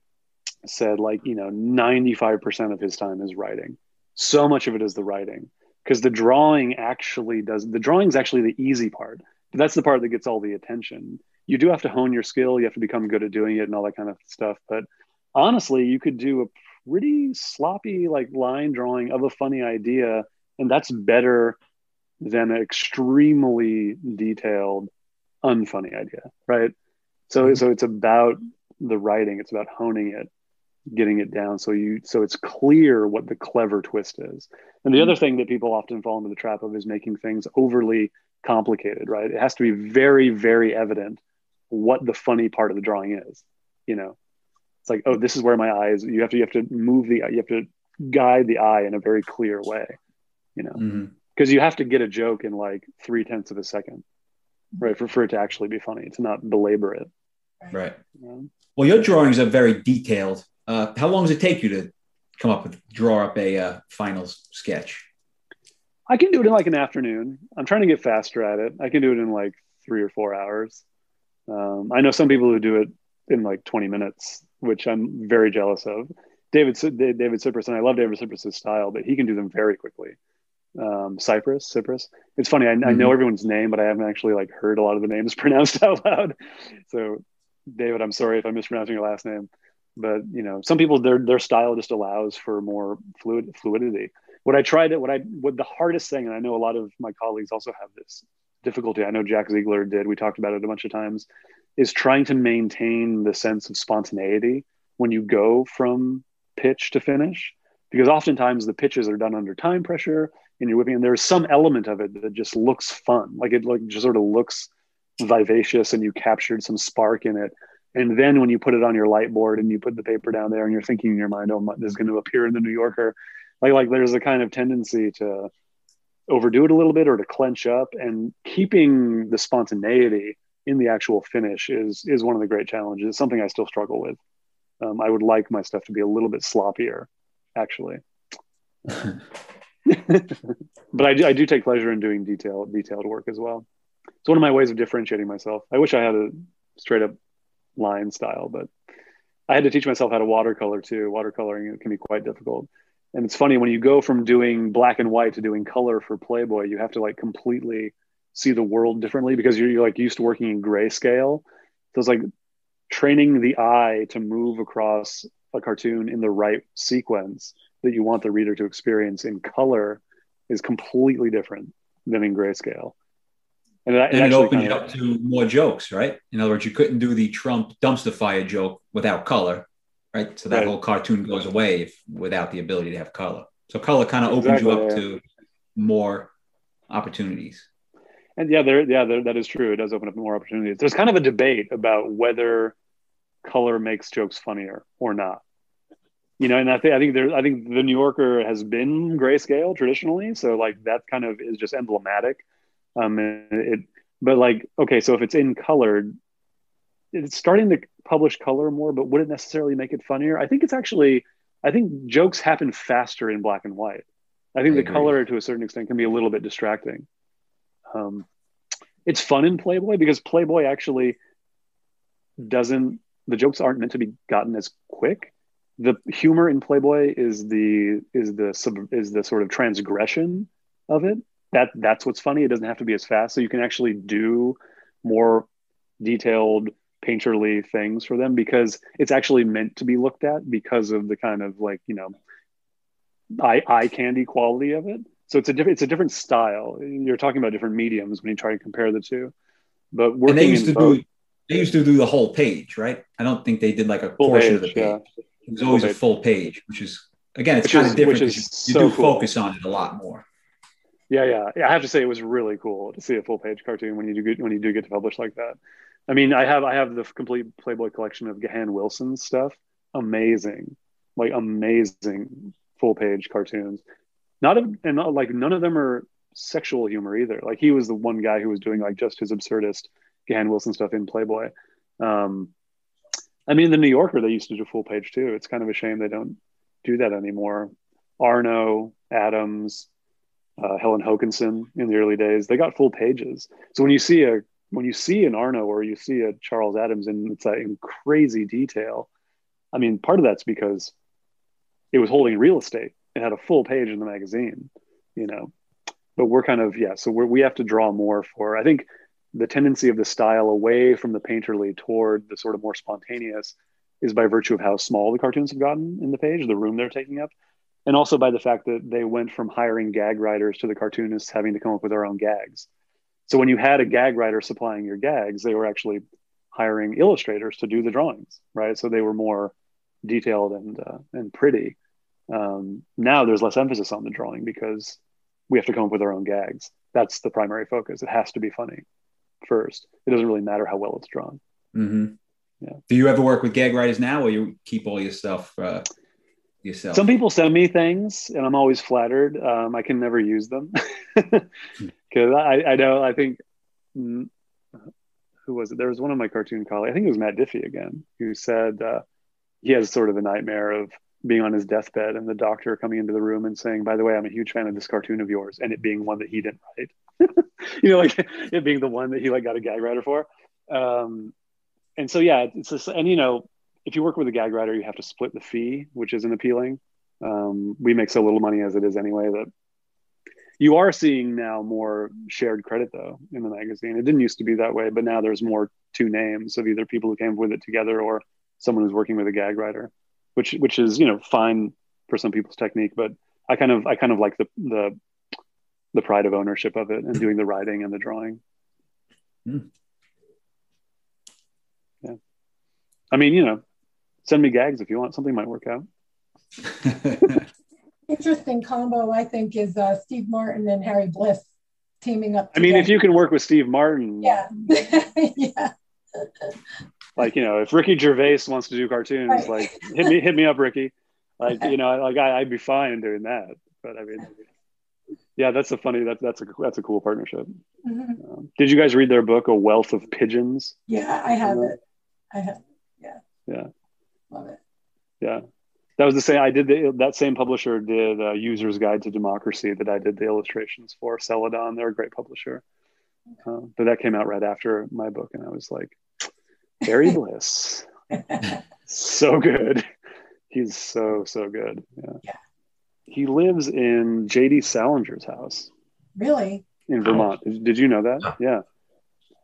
said like, you know, 95% of his time is writing. So much of it is the writing because the drawing actually does, the drawing is actually the easy part. That's the part that gets all the attention. You do have to hone your skill. You have to become good at doing it and all that kind of stuff. But honestly, you could do a pretty sloppy like line drawing of a funny idea and that's better than an extremely detailed, unfunny idea, right? So, mm-hmm. so it's about the writing. It's about honing it, getting it down, so you so it's clear what the clever twist is. And the mm-hmm. other thing that people often fall into the trap of is making things overly complicated, right? It has to be very, very evident what the funny part of the drawing is. You know, it's like, oh, this is where my eyes. You have to you have to move the you have to guide the eye in a very clear way. You know. Mm-hmm because you have to get a joke in like three tenths of a second, right? For, for it to actually be funny, to not belabor it. Right. Yeah. Well, your drawings are very detailed. Uh, how long does it take you to come up with, draw up a uh, final sketch? I can do it in like an afternoon. I'm trying to get faster at it. I can do it in like three or four hours. Um, I know some people who do it in like 20 minutes, which I'm very jealous of. David David Sipress, and I love David Sipress's style, but he can do them very quickly um, Sipress, Sipress. It's funny. I, mm-hmm. I, know mm-hmm. everyone's name, but I haven't actually like heard a lot of the names pronounced out loud. So, David, I'm sorry if I'm mispronouncing your last name, but you know, some people their their style just allows for more fluid fluidity. What I tried it, what I what the hardest thing, and I know a lot of my colleagues also have this difficulty. I know Jack Ziegler did. We talked about it a bunch of times. Is trying to maintain the sense of spontaneity when you go from pitch to finish, because oftentimes the pitches are done under time pressure and you're whipping and there's some element of it that just looks fun. Like it like just sort of looks vivacious and you captured some spark in it. And then when you put it on your light board and you put the paper down there and you're thinking in your mind oh my, this is going to appear in the new yorker like like there's a kind of tendency to overdo it a little bit or to clench up. And keeping the spontaneity in the actual finish is is one of the great challenges. It's something i still struggle with. Um, i would like my stuff to be a little bit sloppier actually but I do, I do take pleasure in doing detailed detailed work as well. It's one of my ways of differentiating myself. I wish I had a straight up line style, but I had to teach myself how to watercolor too. Watercoloring can be quite difficult. And it's funny when you go from doing black and white to doing color for Playboy, you have to like completely see the world differently because you're, you're like used to working in grayscale. So it's like training the eye to move across a cartoon in the right sequence that you want the reader to experience in color is completely different than in grayscale. And it, it, it opened you up to more jokes, right? In other words, you couldn't do the Trump dumpster fire joke without color, right? So that right. whole cartoon goes away if, without the ability to have color. So color kind of opens exactly, you up yeah. to more opportunities. And yeah, there, yeah, there, that is true. It does open up more opportunities. There's kind of a debate about whether color makes jokes funnier or not. You know, and I think I think there I think the New Yorker has been grayscale traditionally, so like that kind of is just emblematic. Um, it, but like okay, so if it's in colored, it's starting to publish color more, but would it necessarily make it funnier? I think it's actually I think jokes happen faster in black and white. I think I the color to a certain extent can be a little bit distracting. Um, it's fun in Playboy because Playboy actually doesn't the jokes aren't meant to be gotten as quick the humor in playboy is the is the sub, is the sort of transgression of it. That that's what's funny. It doesn't have to be as fast. So you can actually do more detailed painterly things for them because it's actually meant to be looked at because of the kind of like you know eye, eye candy quality of it. So it's a different it's a different style. You're talking about different mediums when you try to compare the two. But working and they used to both, do they used to do the whole page, right? I don't think they did like a portion page, of the page. yeah. It was always a full page, which is again, it's Which kind is- of different. which is so you do cool. focus on it a lot more. Yeah, yeah, yeah. I have to say it was really cool to see a full page cartoon when you do get, when you do get to publish like that. I mean, I have I have the complete Playboy collection of Gahan Wilson's stuff. Amazing, like amazing full page cartoons. Not of, and not, like none of them are sexual humor either. Like he was the one guy who was doing like just his absurdist Gahan Wilson stuff in Playboy. Um, I mean, the New Yorker they used to do full page too. It's kind of a shame they don't do that anymore. Arno, Addams, uh, Helen Hokinson in the early days, they got full pages. So when you see a when you see an Arno or you see a Charles Addams and it's in crazy detail, I mean, part of that's because it was holding real estate. It had a full page in the magazine, you know. But we're kind of yeah, so we're, we have to draw more for. I think the tendency of the style away from the painterly toward the sort of more spontaneous is by virtue of how small the cartoons have gotten in the page, the room they're taking up, and also by the fact that they went from hiring gag writers to the cartoonists having to come up with their own gags. So when you had a gag writer supplying your gags, they were actually hiring illustrators to do the drawings, right? So they were more detailed and uh, and pretty. Um, now there's less emphasis on the drawing because we have to come up with our own gags. That's the primary focus. It has to be funny first. It doesn't really matter how well it's drawn. hmm Yeah. Do you ever work with gag writers now, or you keep all your stuff uh, yourself? Some people send me things, and I'm always flattered. Um, I can never use them because I, I know. I think mm, who was it? There was one of my cartoon colleagues. I think it was Matt Diffee again, who said uh, he has sort of a nightmare of being on his deathbed and the doctor coming into the room and saying, "By the way, I'm a huge fan of this cartoon of yours," and it being one that he didn't write. you know, like it being the one that he like got a gag writer for. Um, and so yeah, it's just, and you know, if you work with a gag writer, you have to split the fee, which isn't appealing. Um, we make so little money as it is anyway that you are seeing now more shared credit though in the magazine. It didn't used to be that way, but now there's more two names of either people who came with it together or someone who's working with a gag writer, which which is you know fine for some people's technique, but I kind of I kind of like the the the pride of ownership of it and doing the writing and the drawing. Hmm. Yeah, I mean you know, send me gags if you want. Something might work out. Interesting combo, I think, is uh, Steve Martin and Harry Bliss teaming up. I mean, if you can work with Steve Martin, yeah, yeah, like you know if ricky gervais wants to do cartoons Right. like hit me hit me up ricky like you know like I, i'd be fine doing that but i mean yeah that's a funny that, that's a that's a cool partnership Mhm. um, did you guys read their book a wealth of pigeons yeah. I have it. I have. Yeah. Yeah. Love it. yeah that was the same i did the that same publisher did a user's guide to democracy that i did the illustrations for celadon they're a great publisher uh, but that came out right after my book and i was like Harry bliss so good. He's so so good. Yeah. Yeah. He lives in JD Salinger's house really? in Vermont. Did you know that? No. Yeah.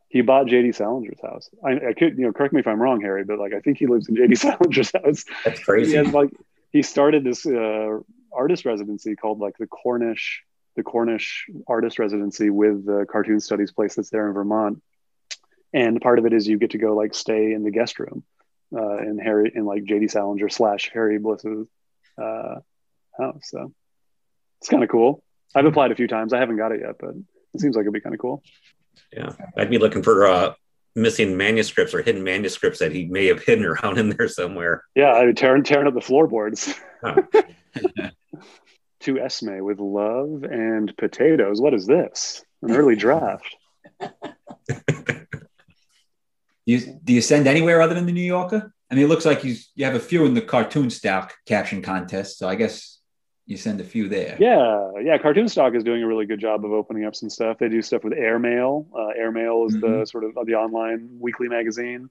He bought JD Salinger's house. I, I could, you know, correct me if I'm wrong, Harry, but like I think he lives in JD Salinger's house. That's He crazy. has like he started this uh, artist residency called like the Cornish the Cornish artist residency with the cartoon studies place that's there in Vermont. And part of it is you get to go like stay in the guest room uh, in Harry in like JD Salinger slash Harry Bliss's uh, house. So it's kind of cool. I've applied a few times. I haven't got it yet, but it seems like it'd be kind of cool. Yeah, I'd be looking for uh, missing manuscripts or hidden manuscripts that he may have hidden around in there somewhere. Yeah, I mean, tearing tearing up the floorboards. Huh. to Esme with love and potatoes. What is this? An early draft. you do you send anywhere other than the New Yorker? I mean, it looks like you you have a few in the cartoon stock caption contest, so I guess you send a few there. Yeah, yeah. Cartoon Stock is doing a really good job of opening up some stuff. They do stuff with Airmail. Uh, Airmail is mm-hmm. the sort of the online weekly magazine.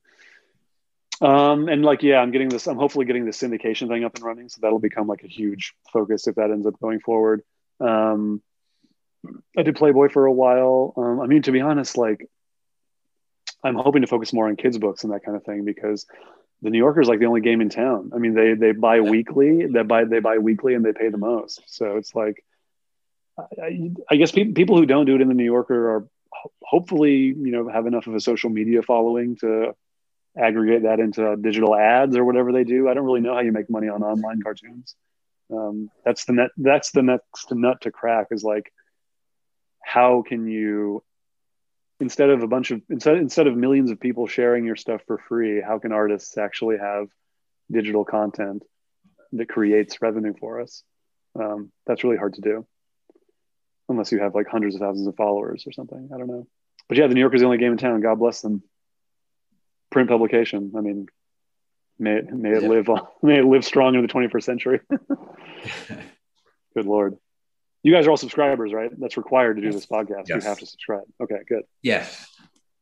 Um, and like, yeah, I'm getting this. I'm hopefully getting the syndication thing up and running, so that'll become like a huge focus if that ends up going forward. Um, I did Playboy for a while. Um, I mean, to be honest, like, I'm hoping to focus more on kids' books and that kind of thing because the New Yorker is like the only game in town. I mean, they they buy weekly, they buy they buy weekly, and they pay the most. So it's like, I, I guess pe- people who don't do it in the New Yorker are hopefully you know have enough of a social media following to aggregate that into digital ads or whatever they do. I don't really know how you make money on online cartoons. Um, that's the net. That's the next nut to crack. Is like, how can you, instead of a bunch of instead instead of millions of people sharing your stuff for free, how can artists actually have digital content that creates revenue for us? Um, that's really hard to do, unless you have like hundreds of thousands of followers or something. I don't know. But yeah, the New Yorker's the only game in town. God bless them print publication. I mean, may it, may it live on, may it live strong in the 21st century. good lord. You guys are all subscribers, right? That's required to do this podcast. Yes. You have to subscribe. Okay, good. Yes.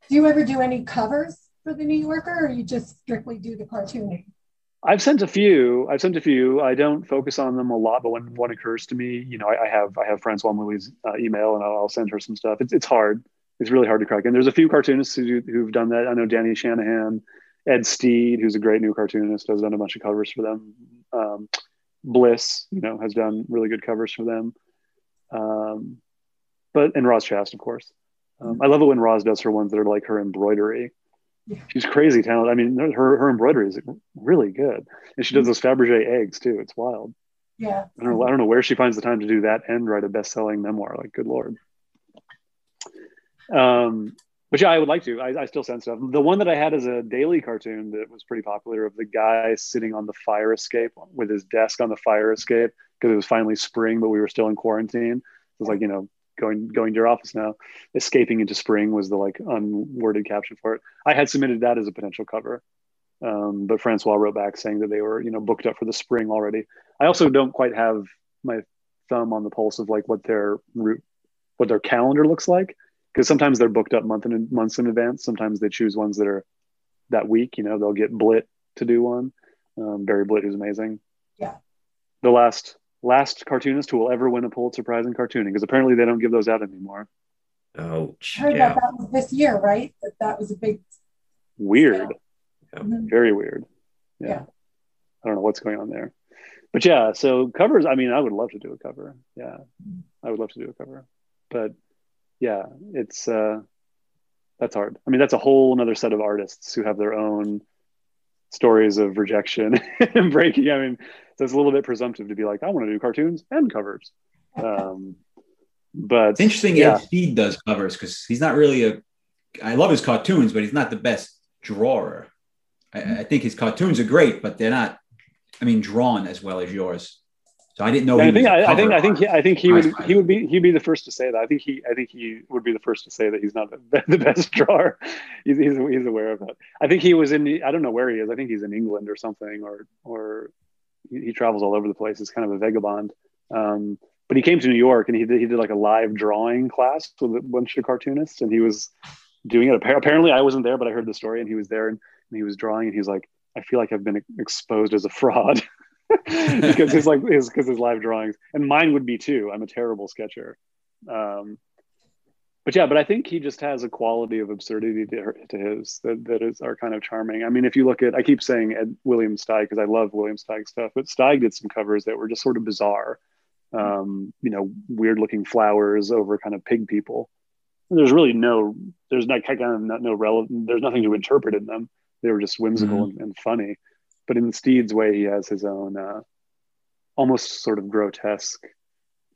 Do you ever do any covers for the New Yorker, or you just strictly do the cartooning? I've sent a few. I've sent a few. I don't focus on them a lot, but when one occurs to me, you know, I, I have I have Françoise Mouly's uh, email, and I'll, I'll, send her some stuff. It's it's hard it's really hard to crack. And there's a few cartoonists who, who've done that. I know Danny Shanahan, Ed Steed, who's a great new cartoonist, has done a bunch of covers for them. Um, Bliss, you know, has done really good covers for them. Um, but and Roz Chast, of course. Um, I love it when Roz does her ones that are like her embroidery. She's crazy talented. I mean, her her embroidery is really good, and she does those Fabergé eggs too. It's wild. Yeah. I don't know. I don't know where she finds the time to do that and write a best selling memoir. Like, good lord. Um, but yeah, I would like to. I, I, still send stuff. The one that I had as a daily cartoon that was pretty popular of the guy sitting on the fire escape with his desk on the fire escape because it was finally spring, but we were still in quarantine. It was like, you know, going going to your office now. Escaping into spring was the like unworded caption for it. I had submitted that as a potential cover. Um, but Françoise wrote back saying that they were, you know, booked up for the spring already. I also don't quite have my thumb on the pulse of like what their route, what their calendar looks like because sometimes they're booked up month in months in advance. Sometimes they choose ones that are that week. You know, they'll get Blitt to do one. Um, Barry Blitt is amazing. Yeah. The last last cartoonist who will ever win a Pulitzer Prize in cartooning because apparently they don't give those out anymore. Oh, I heard yeah. that, that was this year, right? That that was a big weird, yeah. Mm-hmm. very weird. Yeah. yeah. I don't know what's going on there, but yeah. So covers. I mean, I would love to do a cover. Yeah, mm-hmm. I would love to do a cover, but yeah, it's uh, that's hard. I mean, that's a whole another set of artists who have their own stories of rejection and breaking. I mean, so it's a little bit presumptive to be like, I want to do cartoons and covers. Um, but it's interesting. Yeah. Ed Steed does covers because he's not really a. I love his cartoons, but he's not the best drawer. I, I think his cartoons are great, but they're not. I mean, drawn as well as yours. So I didn't know. I think I, I, think I think he, I think he would he would be he'd be the first to say that. I think he I think he would be the first to say that he's not the, the best drawer. He's, he's, he's aware of that. I think he was in I don't know where he is. I think he's in England or something or or he, he travels all over the place. He's kind of a vagabond. Um, but he came to New York and he did, he did like a live drawing class with a bunch of cartoonists and he was doing it. Apparently I wasn't there, but I heard the story and he was there and, and he was drawing and he's like, I feel like I've been exposed as a fraud. because his like his because his live drawings and mine would be too. I'm a terrible sketcher. Um, but yeah, but I think he just has a quality of absurdity to, to his that, that is are kind of charming. I mean, if you look at, I keep saying Ed, William Steig because I love William Steig stuff, but Steig did some covers that were just sort of bizarre. Um, you know, weird looking flowers over kind of pig people. There's really no, there's not kind of not, no relevant. There's nothing to interpret in them. They were just whimsical mm-hmm. and, and funny but in Steed's way, he has his own uh, almost sort of grotesque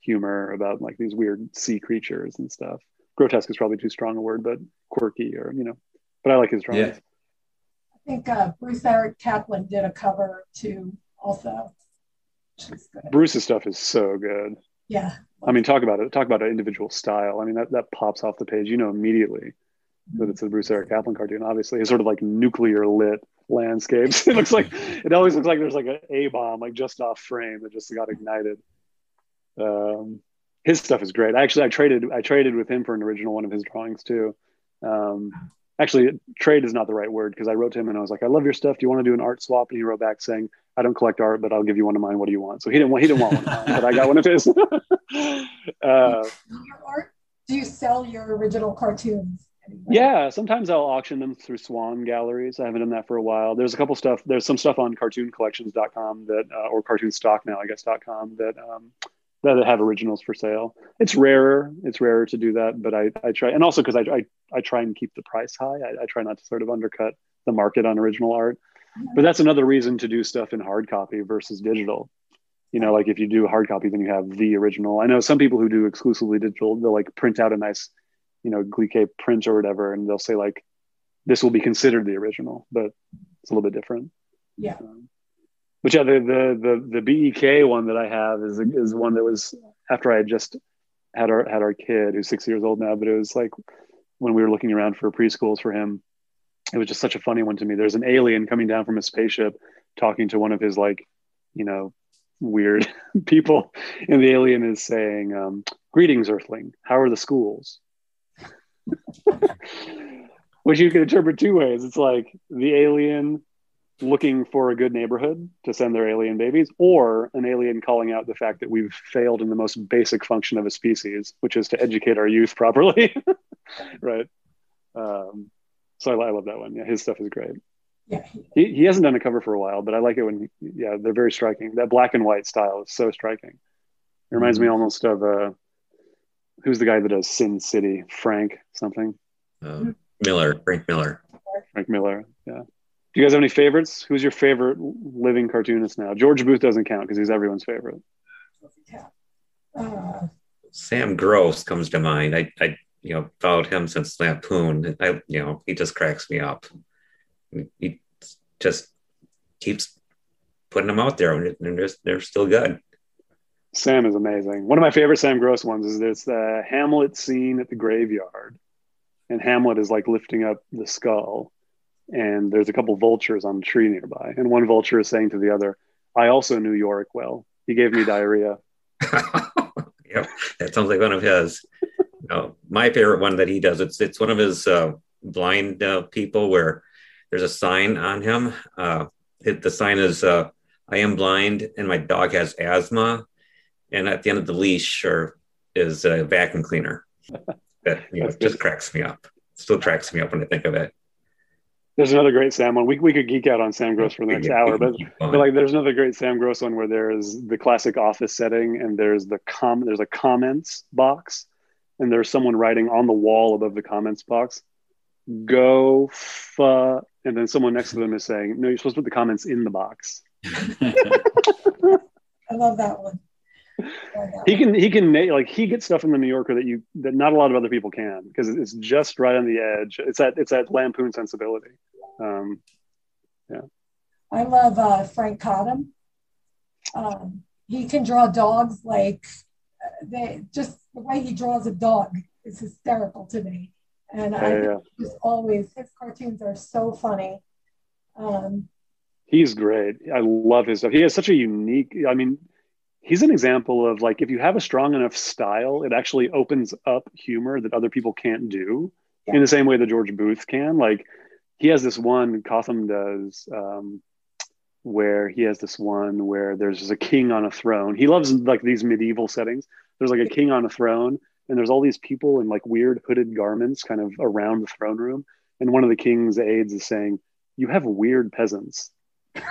humor about like these weird sea creatures and stuff. Grotesque is probably too strong a word, but quirky or you know but I like his drawings. Yeah. I think uh, Bruce Eric Kaplan did a cover too, also. good. Bruce's stuff is so good. Yeah. I mean, talk about it. Talk about an individual style. I mean, that, that pops off the page. You know immediately that it's a Bruce Eric Kaplan cartoon. Obviously, his sort of like nuclear lit landscapes. it looks like it always looks like there's like an A bomb like just off frame that just got ignited. Um, his stuff is great. Actually, I traded I traded with him for an original one of his drawings too. Um, actually, trade is not the right word because I wrote to him and I was like, "I love your stuff. Do you want to do an art swap?" And he wrote back saying, "I don't collect art, but I'll give you one of mine. What do you want?" So he didn't want he didn't want one, mine, but I got one of his. uh, Your art? Do you sell your original cartoons? Yeah, sometimes I'll auction them through Swann galleries. I haven't done that for a while. There's a couple stuff. There's some stuff on cartooncollections.com that, uh, or cartoon stock now, I guess, .com that um, that have originals for sale. It's rarer. It's rarer to do that, but I, I try, and also because I, I I try and keep the price high. I, I try not to sort of undercut the market on original art. But that's another reason to do stuff in hard copy versus digital. You know, like if you do hard copy, then you have the original. I know some people who do exclusively digital, they'll like print out a nice you know Giclée print or whatever, and they'll say like this will be considered the original, but it's a little bit different. Yeah. Um, but yeah, the, the the the BEK one that I have is is one that was after I had just had our had our kid who's six years old now, but it was like when we were looking around for preschools for him. It was just such a funny one to me. There's an alien coming down from a spaceship talking to one of his like, you know, weird people, and the alien is saying, um, "Greetings, Earthling. How are the schools?" Which you can interpret two ways. It's like the alien looking for a good neighborhood to send their alien babies, or an alien calling out the fact that we've failed in the most basic function of a species, which is to educate our youth properly. right. Um, so I, I, love that one. Yeah, his stuff is great. Yeah. He, he hasn't done a cover for a while, but I like it when, yeah, they're very striking. That black and white style is so striking. It reminds me almost of, uh, who's the guy that does Sin City? Frank something. Um, Miller, Frank Miller. Frank Miller. Yeah. Do you guys have any favorites? Who's your favorite living cartoonist now? George Booth doesn't count because he's everyone's favorite. Uh, Sam Gross comes to mind. I, I, you know, followed him since Lampoon. I, you know, he just cracks me up. He just keeps putting them out there, and they're, they're still good. Sam is amazing. One of my favorite Sam Gross ones is this the Hamlet scene at the graveyard, and Hamlet is like lifting up the skull, and there's a couple vultures on a tree nearby, and one vulture is saying to the other, "I also knew Yorick well. He gave me diarrhea." yep, that sounds like one of his. no, my favorite one that he does it's it's one of his uh, blind uh, people where there's a sign on him. Uh, it, the sign is uh, "I am blind and my dog has asthma." And at the end of the leash or is a vacuum cleaner. That you know, just cracks me up. Still cracks me up when I think of it. There's another great Sam one. We, we could geek out on Sam Gross for the next hour, but, but like there's another great Sam Gross one where there's the classic office setting and there's the com there's a comments box and there's someone writing on the wall above the comments box, go fu and then someone next to them is saying, No, you're supposed to put the comments in the box. I love that one. He can he can like he gets stuff in the New Yorker that you that not a lot of other people can because it's just right on the edge. It's that it's that lampoon sensibility. Um, yeah, I love uh, Frank Cotham. Um, he can draw dogs like they just the way he draws a dog is hysterical to me, and I yeah. just always his cartoons are so funny. Um, He's great. I love his stuff. He has such a unique. I mean, he's an example of like if you have a strong enough style, it actually opens up humor that other people can't do yeah. in the same way that George Booth can. Like he has this one Cotham does um, where he has this one where there's just a king on a throne. He loves like these medieval settings. There's like a king on a throne, and there's all these people in like weird hooded garments kind of around the throne room. And one of the king's aides is saying, "You have weird peasants."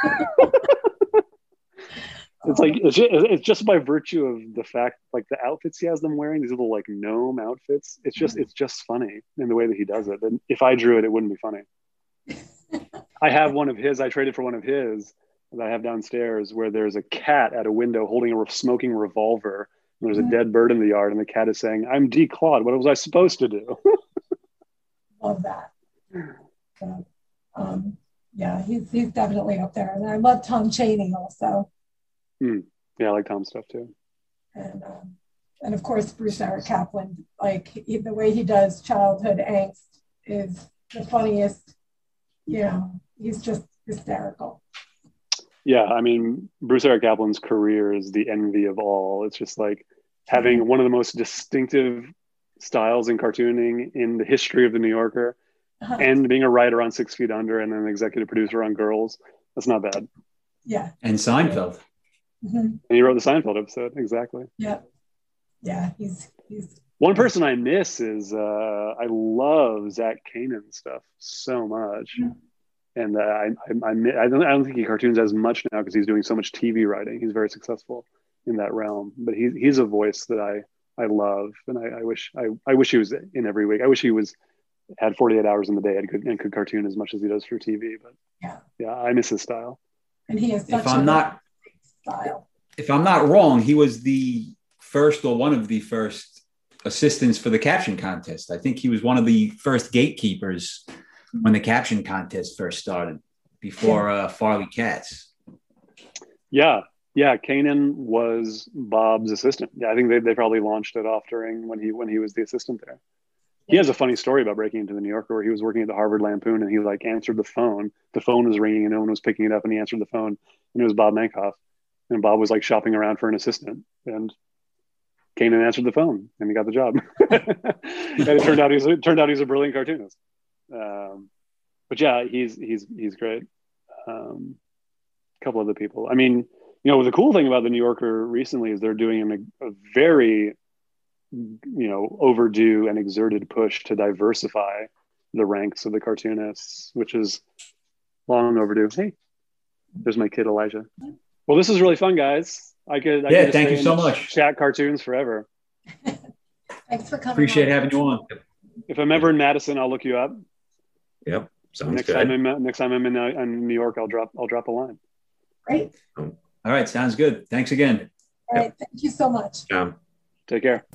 it's like it's just, it's just by virtue of the fact like the outfits he has them wearing these little like gnome outfits it's just it's just funny in the way that he does it. And if i drew it it wouldn't be funny. I have one of his i traded for one of his that i have downstairs where there's a cat at a window holding a smoking revolver. And there's a dead bird in the yard and the cat is saying i'm declawed. What was i supposed to do? Love that. So, um, yeah, he's he's definitely up there, and I love Tom Cheney also. Mm. Yeah, I like Tom's stuff too. And um, and of course Bruce Eric Kaplan, like he, the way he does childhood angst is the funniest. You know, he's just hysterical. Yeah, I mean, Bruce Eric Kaplan's career is the envy of all. It's just like having one of the most distinctive styles in cartooning in the history of the New Yorker, uh-huh. and being a writer on Six Feet Under and an executive producer on Girls. That's not bad. Yeah. And Seinfeld. Mm-hmm. And he wrote the Seinfeld episode exactly. Yeah. Yeah, he's he's. One person I miss is uh, I love Zach Kanin stuff so much. Mm-hmm and uh, I, I, I, don't, I don't think he cartoons as much now because he's doing so much TV writing. He's very successful in that realm, but he's he's a voice that I I love, and I, I wish I, I wish he was in every week. I wish he was had 48 hours in the day and could, and could cartoon as much as he does for TV. But yeah, yeah, I miss his style. And he has such if I'm not style. If I'm not wrong, he was the first or one of the first assistants for the caption contest. I think he was one of the first gatekeepers when the caption contest first started before uh, Farley Katz. Yeah, yeah. Kanin was Bob's assistant. Yeah, I think they, they probably launched it off during when he when he was the assistant there. He has a funny story about breaking into the New Yorker where he was working at the Harvard Lampoon and he like answered the phone. The phone was ringing and no one was picking it up and he answered the phone and it was Bob Mankoff. And Bob was like shopping around for an assistant and Kanin answered the phone and he got the job. and it turned out he's it turned out he's a brilliant cartoonist. Um, but yeah, he's he's he's great. Um, a couple other people. I mean, you know, the cool thing about the New Yorker recently is they're doing a, a very, you know, overdue and exerted push to diversify the ranks of the cartoonists, which is long overdue. Hey, there's my kid Elijah. Well, this is really fun, guys. I could, I yeah, could thank you so much. Chat cartoons forever. Thanks for coming. Appreciate on. having you on. If I'm ever in Madison, I'll look you up. Yep. Sounds next good. time I'm next time I'm in, uh, in New York, I'll drop I'll drop a line. Great. All right, sounds good. Thanks again. All right, yep. thank you so much. Yeah. Take care.